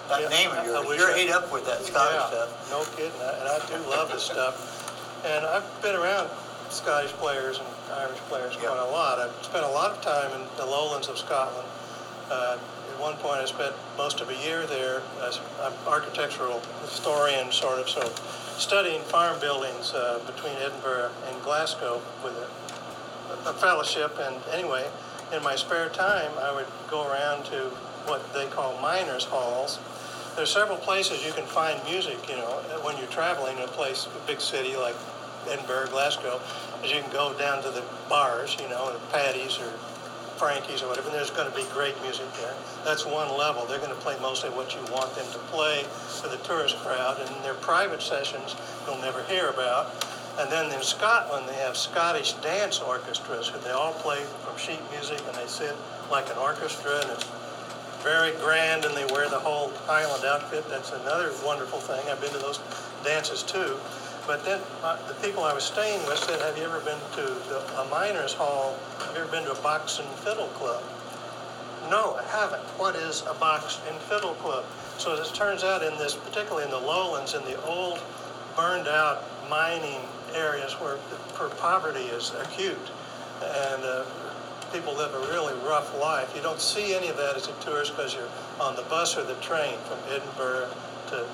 That name of I yours, wish you're I- ate up with that Scottish yeah, stuff. No kidding, I- and I do love this stuff. And I've been around Scottish players and Irish players Yeah. quite a lot. I've spent a lot of time in the lowlands of Scotland. Uh, at one point, I spent most of a year there as I'm architectural historian, sort of, so studying farm buildings uh, between Edinburgh and Glasgow with a, a fellowship. And anyway, in my spare time, I would go around to what they call miners' halls. There's several places you can find music, you know, when you're traveling in a place, a big city like Edinburgh, Glasgow, is you can go down to the bars, you know, the Paddy's or Frankie's or whatever, and there's going to be great music there. That's one level. They're going to play mostly what you want them to play for the tourist crowd, and their private sessions you'll never hear about. And then in Scotland, they have Scottish dance orchestras, who they all play from sheet music, and they sit like an orchestra, and it's very grand, and they wear the whole Highland outfit. That's another wonderful thing. I've been to those dances too. But then uh, the people I was staying with said, "Have you ever been to the, a miners' hall? Have you ever been to a box and fiddle club?" No, I haven't. What is a box and fiddle club? So as it turns out, in this, particularly in the lowlands, in the old, burned-out mining areas where, where poverty is acute, and uh, people live a really rough life. You don't see any of that as a tourist because you're on the bus or the train from Edinburgh to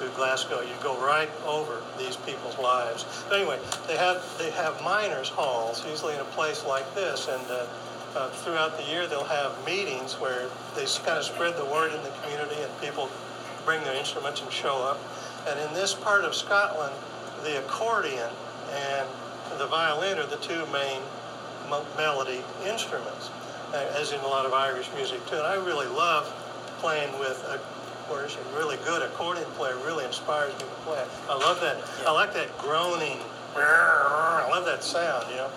to Glasgow, you go right over these people's lives. But anyway, they have they have miners' halls, usually in a place like this, and uh, uh, throughout the year they'll have meetings where they kind of spread the word in the community, and people bring their instruments and show up. And in this part of Scotland, the accordion and the violin are the two main melody instruments, uh, as in a lot of Irish music too. And I really love playing with a course, a really good accordion player really inspires me to play. I love that. I like that groaning. I love that sound, you know.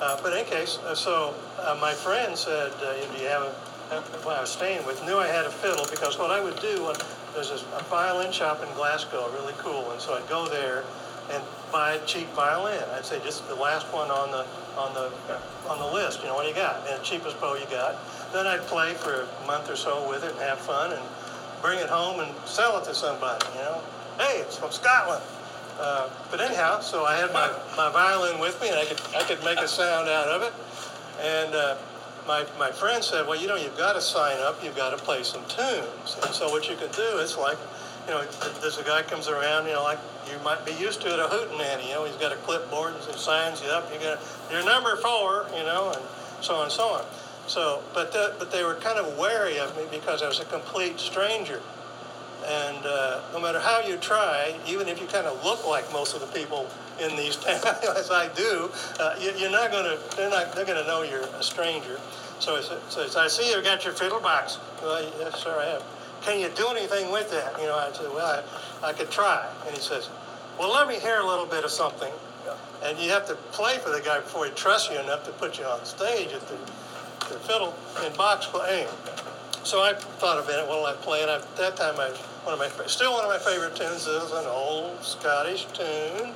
Uh, but in any case, uh, so uh, my friend said, uh, do you have a, when I was staying with, knew I had a fiddle because what I would do, when there's a violin shop in Glasgow, really cool, and so I'd go there and buy a cheap violin. I'd say just the last one on the on the on the list. You know what do you got? And the cheapest bow you got. Then I'd play for a month or so with it and have fun and bring it home and sell it to somebody. You know, hey, it's from Scotland. Uh, but anyhow, so I had my, my violin with me and I could I could make a sound out of it. And uh, my, my friend said, well, you know, you've got to sign up, you've got to play some tunes. And so what you could do is like, you know, there's a guy comes around, you know, like you might be used to it, a hootenanny, you know, he's got a clipboard and signs you up, you got your number four, you know, and so on and so on. So, but the, but they were kind of wary of me because I was a complete stranger. And uh, no matter how you try, even if you kind of look like most of the people in these towns, as I do, uh, you, are not going to. They're not. They're going to know you're a stranger. So, so, so I see you've got your fiddle box. Well, yes, sir, I have. Can you do anything with that? You know, I said, well, I, I could try. And he says, well, let me hear a little bit of something. And you have to play for the guy before he trusts you enough to put you on stage at the, the fiddle and box playing. So I thought of it. Well, I play, and I, at that time, I one of my still one of my favorite tunes is an old Scottish tune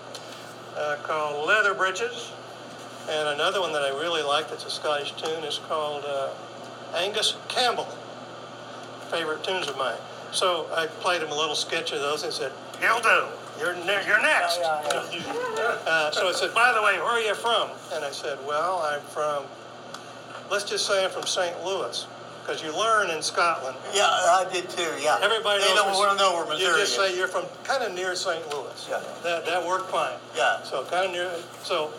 uh, called Leather Breeches, and another one that I really like that's a Scottish tune is called uh, Angus Campbell. Favorite tunes of mine. So I played him a little sketch of those and said, "You'll do. You're ne- you're next." uh, so I said, "By the way, where are you from?" And I said, "Well, I'm from. Let's just say I'm from St. Louis." because you learn in Scotland. Yeah, I did too. Yeah. Everybody they knows. don't want to know where Missouri You just is. say you're from kind of near St. Louis. Yeah. That that worked fine. Yeah. So kind of near. So,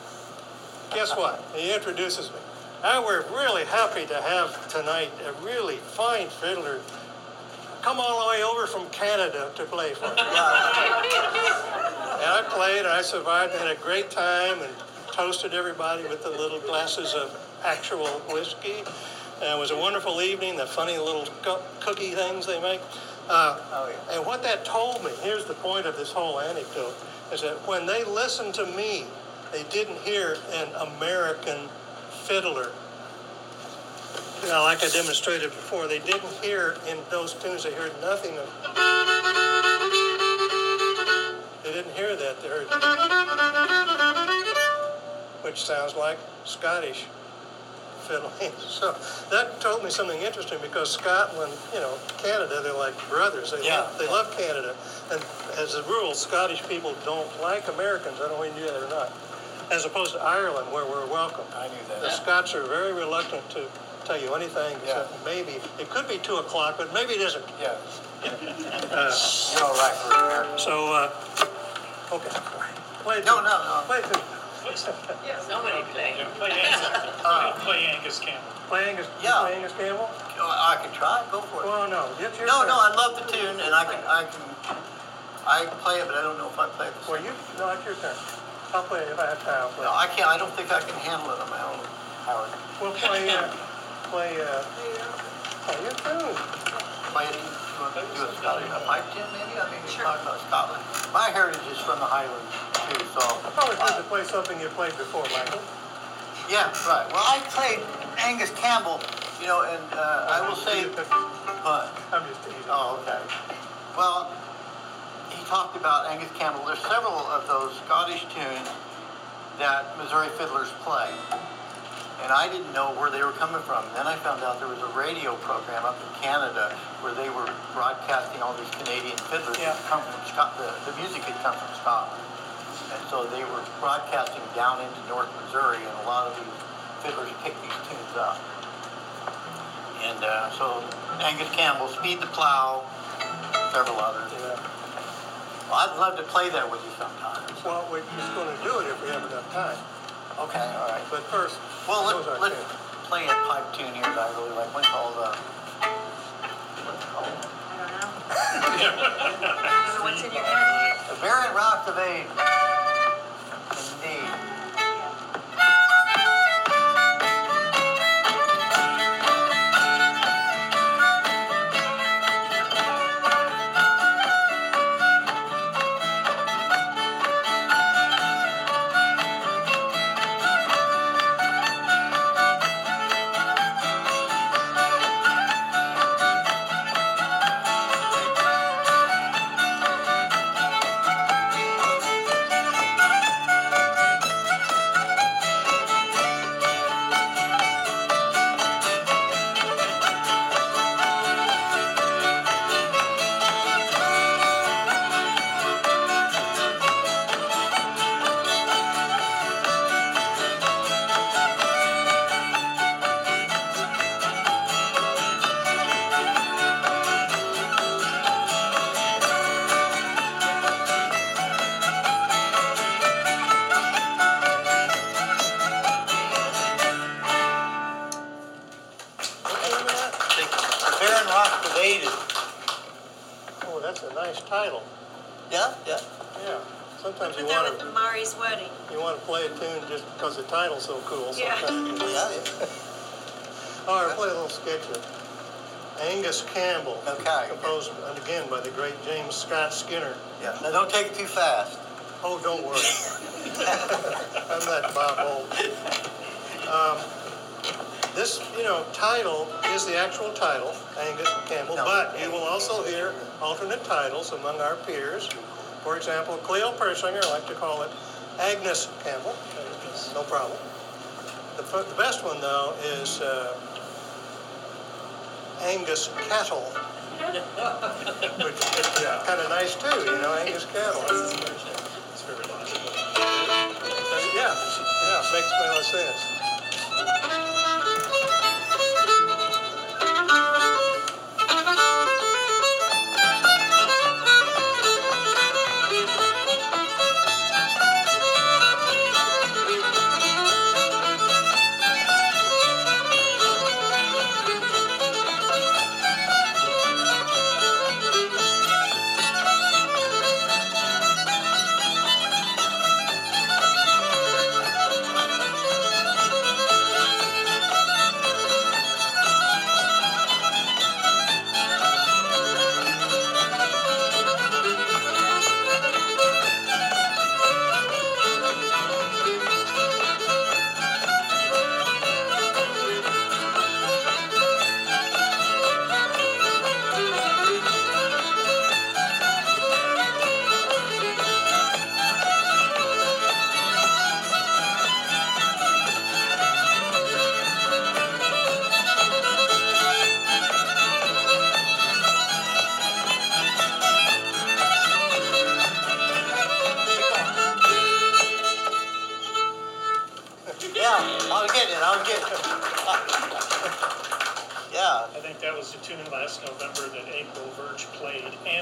guess what? He introduces me. And we're really happy to have tonight a really fine fiddler come all the way over from Canada to play for us. and I played and I survived and had a great time and toasted everybody with the little glasses of actual whiskey. And it was a wonderful evening, the funny little cookie things they make. Uh, oh, yeah. And what that told me, here's the point of this whole anecdote, is that when they listened to me, they didn't hear an American fiddler. Know, like I demonstrated before, they didn't hear in those tunes, they heard nothing of. They didn't hear that, they heard. Which sounds like Scottish fiddling. So that told me something interesting because Scotland, you know, Canada, they're like brothers. They, yeah. love, they love Canada. And as a rule, Scottish people don't like Americans. I don't know if you knew that or not. As opposed to Ireland, where we're welcome. I knew that. The Scots are very reluctant to tell you anything yeah. except maybe. It could be 2 o'clock, but maybe it isn't. Yeah. Uh, You're all right for America. So, uh, okay. Play no, no, no. Play two. Somebody play. Play Angus, Uh, play Angus Campbell. Play Angus, Yeah. play Angus Campbell? Oh, I can try. Go for it. Well, no. It's your No, turn. no, I love the tune, and I can, I can, I play it, but I don't know if I play it the Well, same. you, no, it's your turn. I'll play it if I have time. I'll. No, I can't. I don't think I can handle it on my own, Howard. We'll play, uh, play, uh, play your tune. Play it. You want to do a Scottish, a pipe tune, maybe? I mean, you're talking about Scotland. My heritage is from the Highlands too, so. I probably uh, should to play something you played before, Michael. Yeah, right. Well, I played Angus Campbell, you know, and uh, I will say, what? I'm just teasing. Oh, okay. Well, he talked about Angus Campbell. There's several of those Scottish tunes that Missouri fiddlers play. And I didn't know where they were coming from. Then I found out there was a radio program up in Canada where they were broadcasting all these Canadian fiddlers Yeah. come from Scotland. The, the music had come from Scotland. And so they were broadcasting down into North Missouri, and a lot of these fiddlers picked these tunes up. And uh, so Angus Campbell, Speed the Plow, several others. Yeah. Well, I'd love to play there with you sometimes. Well, we're just gonna do it if we have enough time. Okay, all right. But first, Well, those let, are let's good. play a pipe tune here that I really like. One called, uh, what's called? I don't know. I don't know what's in your head. The Barren Rocks of Aden. Wedding. wanna play a tune just because the title's so cool Yeah. sometimes. Yeah, yeah. All right, play a little sketch of Angus Campbell. Okay. Composed, and again, by the great James Scott Skinner. Yeah. Now, don't take it too fast. Oh, don't worry. I'm not Bob Hope. Um, this, you know, title is the actual title, Angus Campbell, No. but you will also hear alternate titles among our peers. For example, Cleo Persinger, I like to call it Agnes Campbell. No problem. The, the best one, though, is uh, Angus Cattle, which is kind of nice too, you know, Angus Cattle. It's very logical. Yeah, yeah, makes a lot of sense.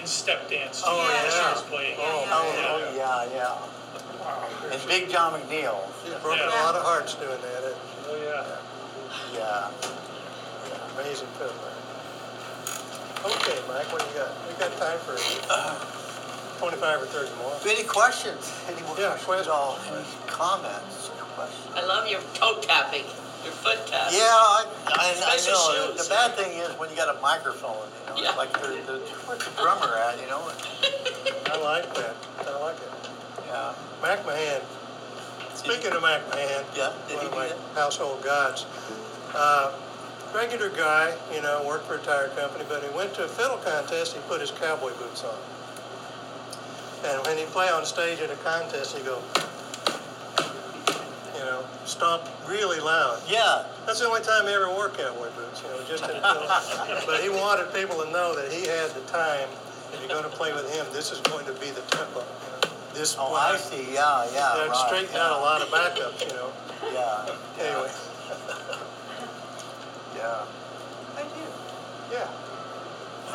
And Step Dance. Oh, too, that yeah. was playing. Oh, Oh, oh, yeah, yeah. And Big John McNeil. Broken a lot of hearts doing that. It- Oh, yeah. Yeah. Amazing fiddler. Okay, Mike, what do you got? We got time for twenty-five or thirty more. Any questions? Any more Yeah, questions? questions. All any comments? Questions? I love your toe tapping, your foot tapping. Yeah, I, I, I Special know. shoes. The bad thing is when you got a microphone, you know, Yeah. like the, the, the drummer at, you know? I like that. I like it. Yeah. McMahan. Speaking of McMahan, Yeah, one of my that? household gods. Uh, regular guy, you know, worked for a tire company, but he went to a fiddle contest. He put his cowboy boots on, and when he play on stage at a contest, he go, know, stomp really loud. Yeah. That's the only time he ever wore cowboy boots, you know, just in fiddle. But he wanted people to know that he had the time. If you're going to play with him, this is going to be the tempo. You know, this Oh, point. I see. Yeah, yeah. That right, straightened out a lot of backups, you know. Yeah. Anyway, Yeah. I do. yeah.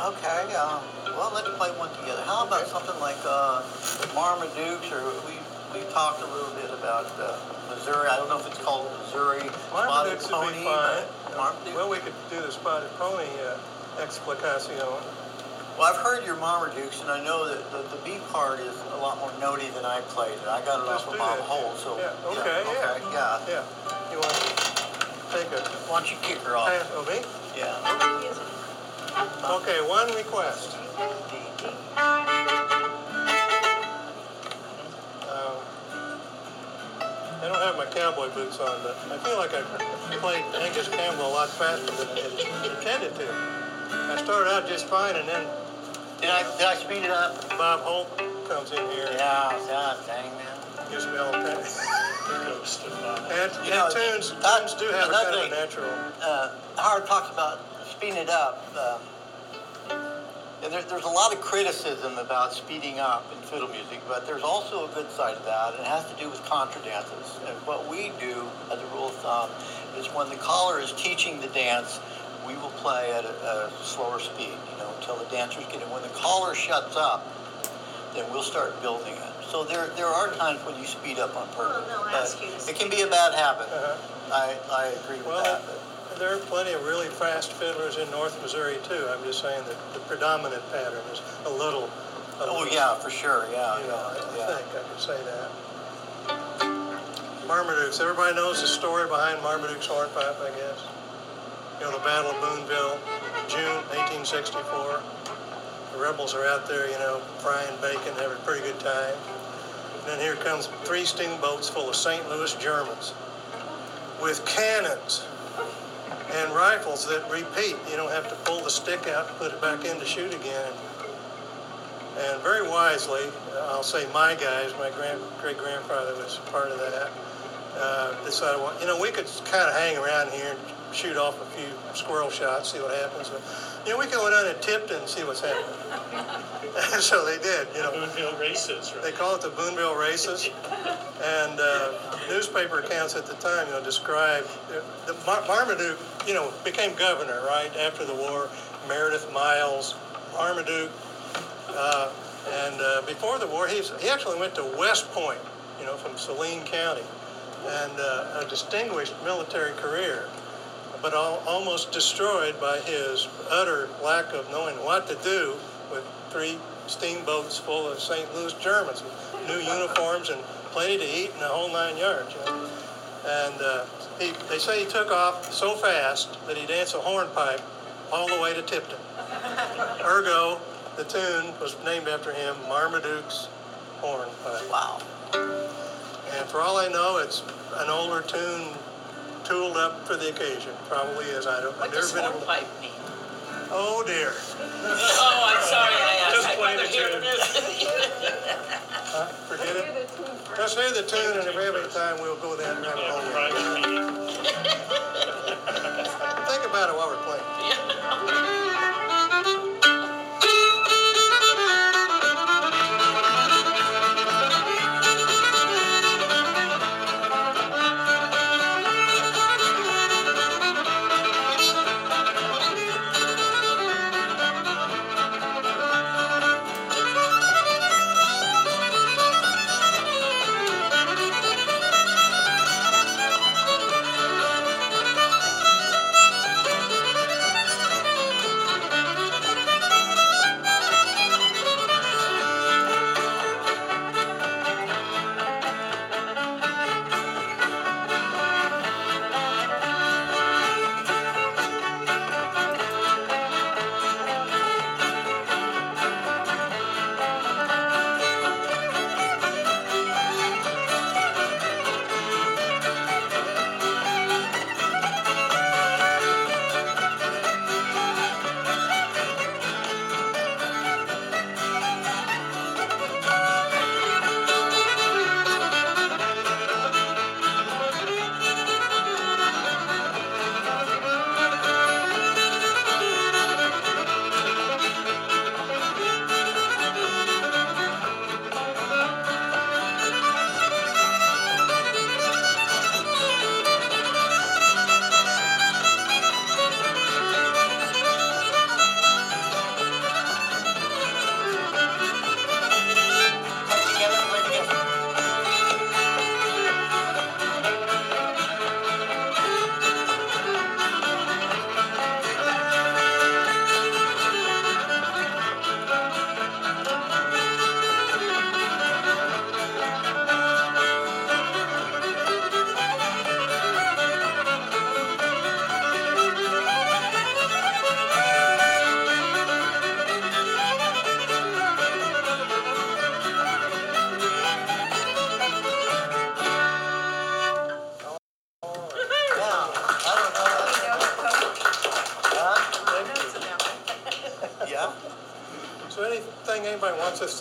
Okay. Um, well, let's play one together. How about something like uh, Marmadukes, or we we talked a little bit about uh, Missouri. I don't know if it's called Missouri Spotted Marmadukes would Pony. be fine. but Well, we could do the spotted pony uh, explicacion. Well, I've heard your Marmadukes, and I know that the, the B part is a lot more notey than I played it. I got it Let's off of Bob that. Holt, so Yeah, okay, yeah. okay, yeah. Yeah. You want to take a Why don't you kick her off? pass? Oh, me? Yeah. Okay, one request. Have my cowboy boots on, but I feel like I played Angus Campbell a lot faster than I intended to. I started out just fine, and then Did I did I speed it up? Bob Holt comes in here Yeah. God dang man. gives me all the time. Ghost of Bob. And, You know, tunes, tunes do have a kind of a natural. uh, Howard talks about speeding it up. And there, there's a lot of criticism about speeding up in fiddle music, but there's also a good side of that, and it has to do with contra dances. And what we do, as a rule of thumb, is when the caller is teaching the dance, we will play at a, a slower speed, you know, until the dancers get it. When the caller shuts up, then we'll start building it. So there, there are times when you speed up on purpose. Well, no, but ask you to it can be a bad habit. Uh-huh. I, I agree with Well, that. But there are plenty of really fast fiddlers in North Missouri too. I'm just saying that the predominant pattern is a little. a Oh, yeah, for sure, yeah, You know, I yeah, yeah. think I could say that. Marmadukes. Everybody knows the story behind Marmaduke's hornpipe, I guess. You know, the Battle of Boonville, June 1864. The rebels are out there, you know, frying bacon, having a pretty good time. And then here comes three steamboats full of St. Louis Germans with cannons and rifles that repeat. You don't have to pull the stick out and put it back in to shoot again. And very wisely, uh, I'll say my guys, my grand, great grandfather was part of that, uh, decided, well, you know, we could kind of hang around here and shoot off a few squirrel shots, see what happens. But, you know, we could go down to Tipton and see what's happening. and so they did, you know. Boonville races, right? They call it the Boonville races, and uh, newspaper accounts at the time, you know, described the Mar- Marmaduke, you know, became governor right after the war. Meredith Miles, Marmaduke, uh, and uh, before the war, he's, he actually went to West Point, you know, from Saline County, and uh, a distinguished military career, but al- almost destroyed by his utter lack of knowing what to do with three steamboats full of St. Louis Germans, new uniforms and plenty to eat and the whole nine yards. You know? And uh, he, they say he took off so fast that he danced a hornpipe all the way to Tipton. Ergo, the tune was named after him, Marmaduke's Hornpipe. Wow. And for all I know, it's an older tune tooled up for the occasion. Probably is. I don't. What does hornpipe mean? Oh dear. Oh, I'm sorry, I Just asked. I'd play the tune. it. Huh? Forget it. Let's hear the tune, and if we have any time, we'll go there and have a Yeah, whole. Think about it while we're playing.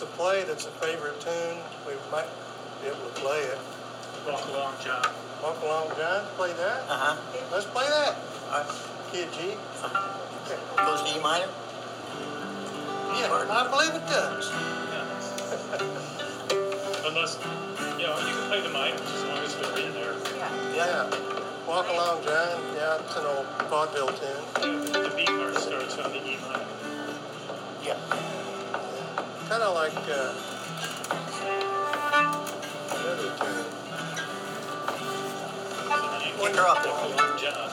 Anybody wants us to play that's a favorite tune, we might be able to play it. Walk along, John. Walk along, John, play that. Uh-huh. Let's play that. All right. Kid G. Goes to E minor? Yeah, I believe it does. Unless, you know, you can play the minors as long as they're in there. Yeah. Yeah. Walk along, John. Yeah, it's an old vaudeville tune. Kind of like uh, another tune. So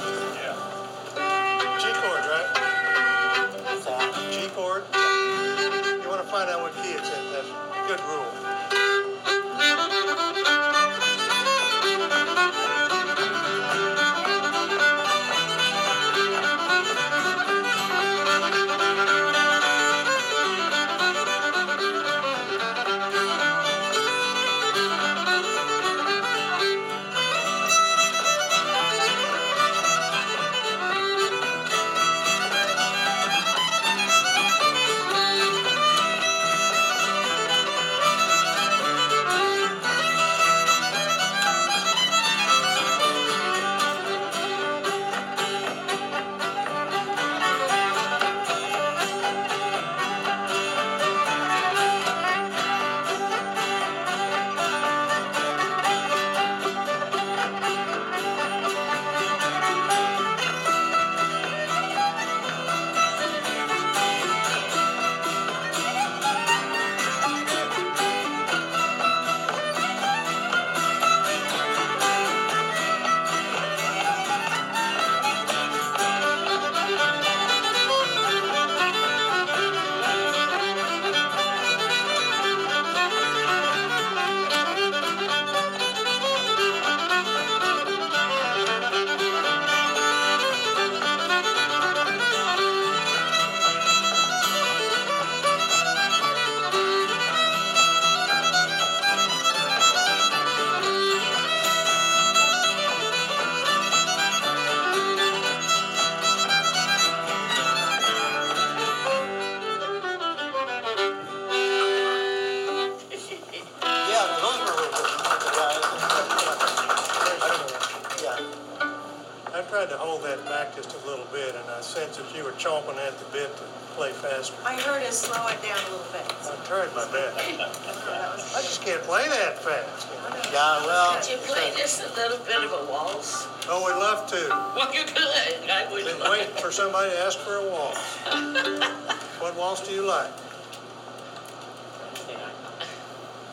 fast. Yeah, well, Could you play just a little bit of a waltz? Oh, we'd love to. Well, you could. I would Been love waiting for somebody to ask for a waltz. What waltz do you like?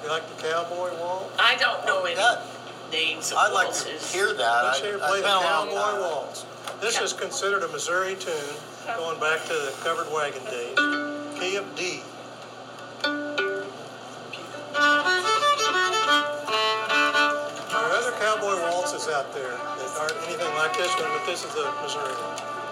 You like the cowboy waltz? I don't know any that, names of I'd like to hear that. Let's I- hear you I play the found cowboy time. waltz. This is considered a Missouri tune, going back to the covered wagon days. Key of D. out there that aren't anything like this one, but this is a Missouri one.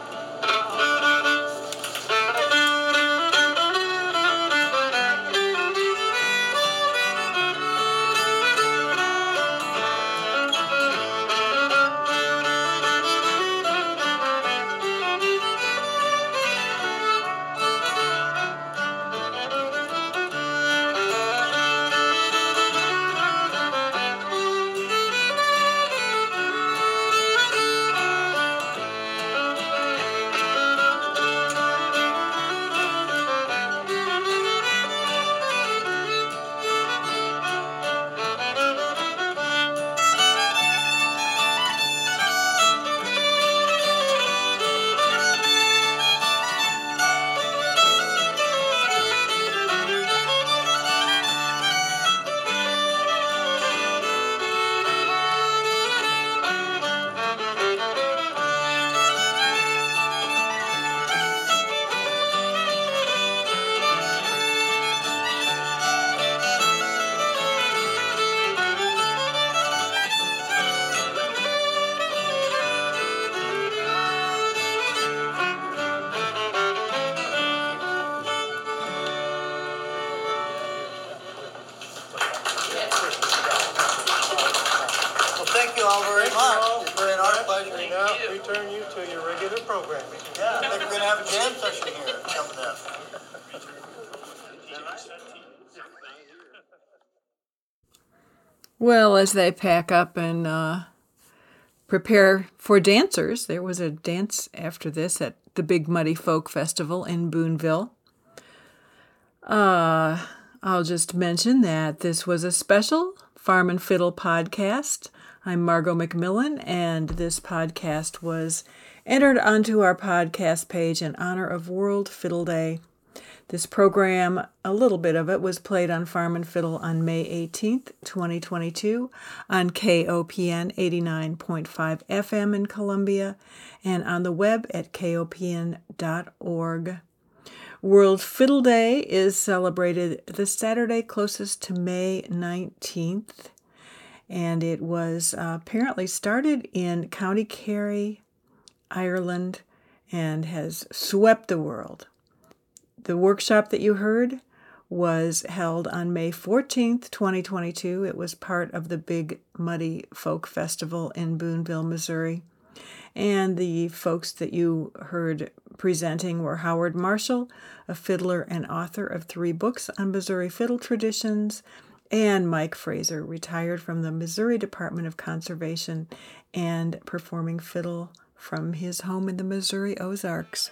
They pack up and uh, prepare for dancers, there was a dance after this at the Big Muddy Folk Festival in Boonville. Uh, I'll just mention that this was a special Farm and Fiddle podcast. I'm Margot McMillen, and this podcast was entered onto our podcast page in honor of World Fiddle Day. This program, a little bit of it, was played on Farm and Fiddle on May 18th, 2022, on KOPN 89.5 FM in Columbia, and on the web at kopn.org. World Fiddle Day is celebrated the Saturday closest to May 19th, and it was uh, apparently started in County Kerry, Ireland, and has swept the world. The workshop that you heard was held on May 14th, 2022. It was part of the Big Muddy Folk Festival in Boonville, Missouri. And the folks that you heard presenting were Howard Marshall, a fiddler and author of three books on Missouri fiddle traditions, and Mike Fraser, retired from the Missouri Department of Conservation and performing fiddle from his home in the Missouri Ozarks.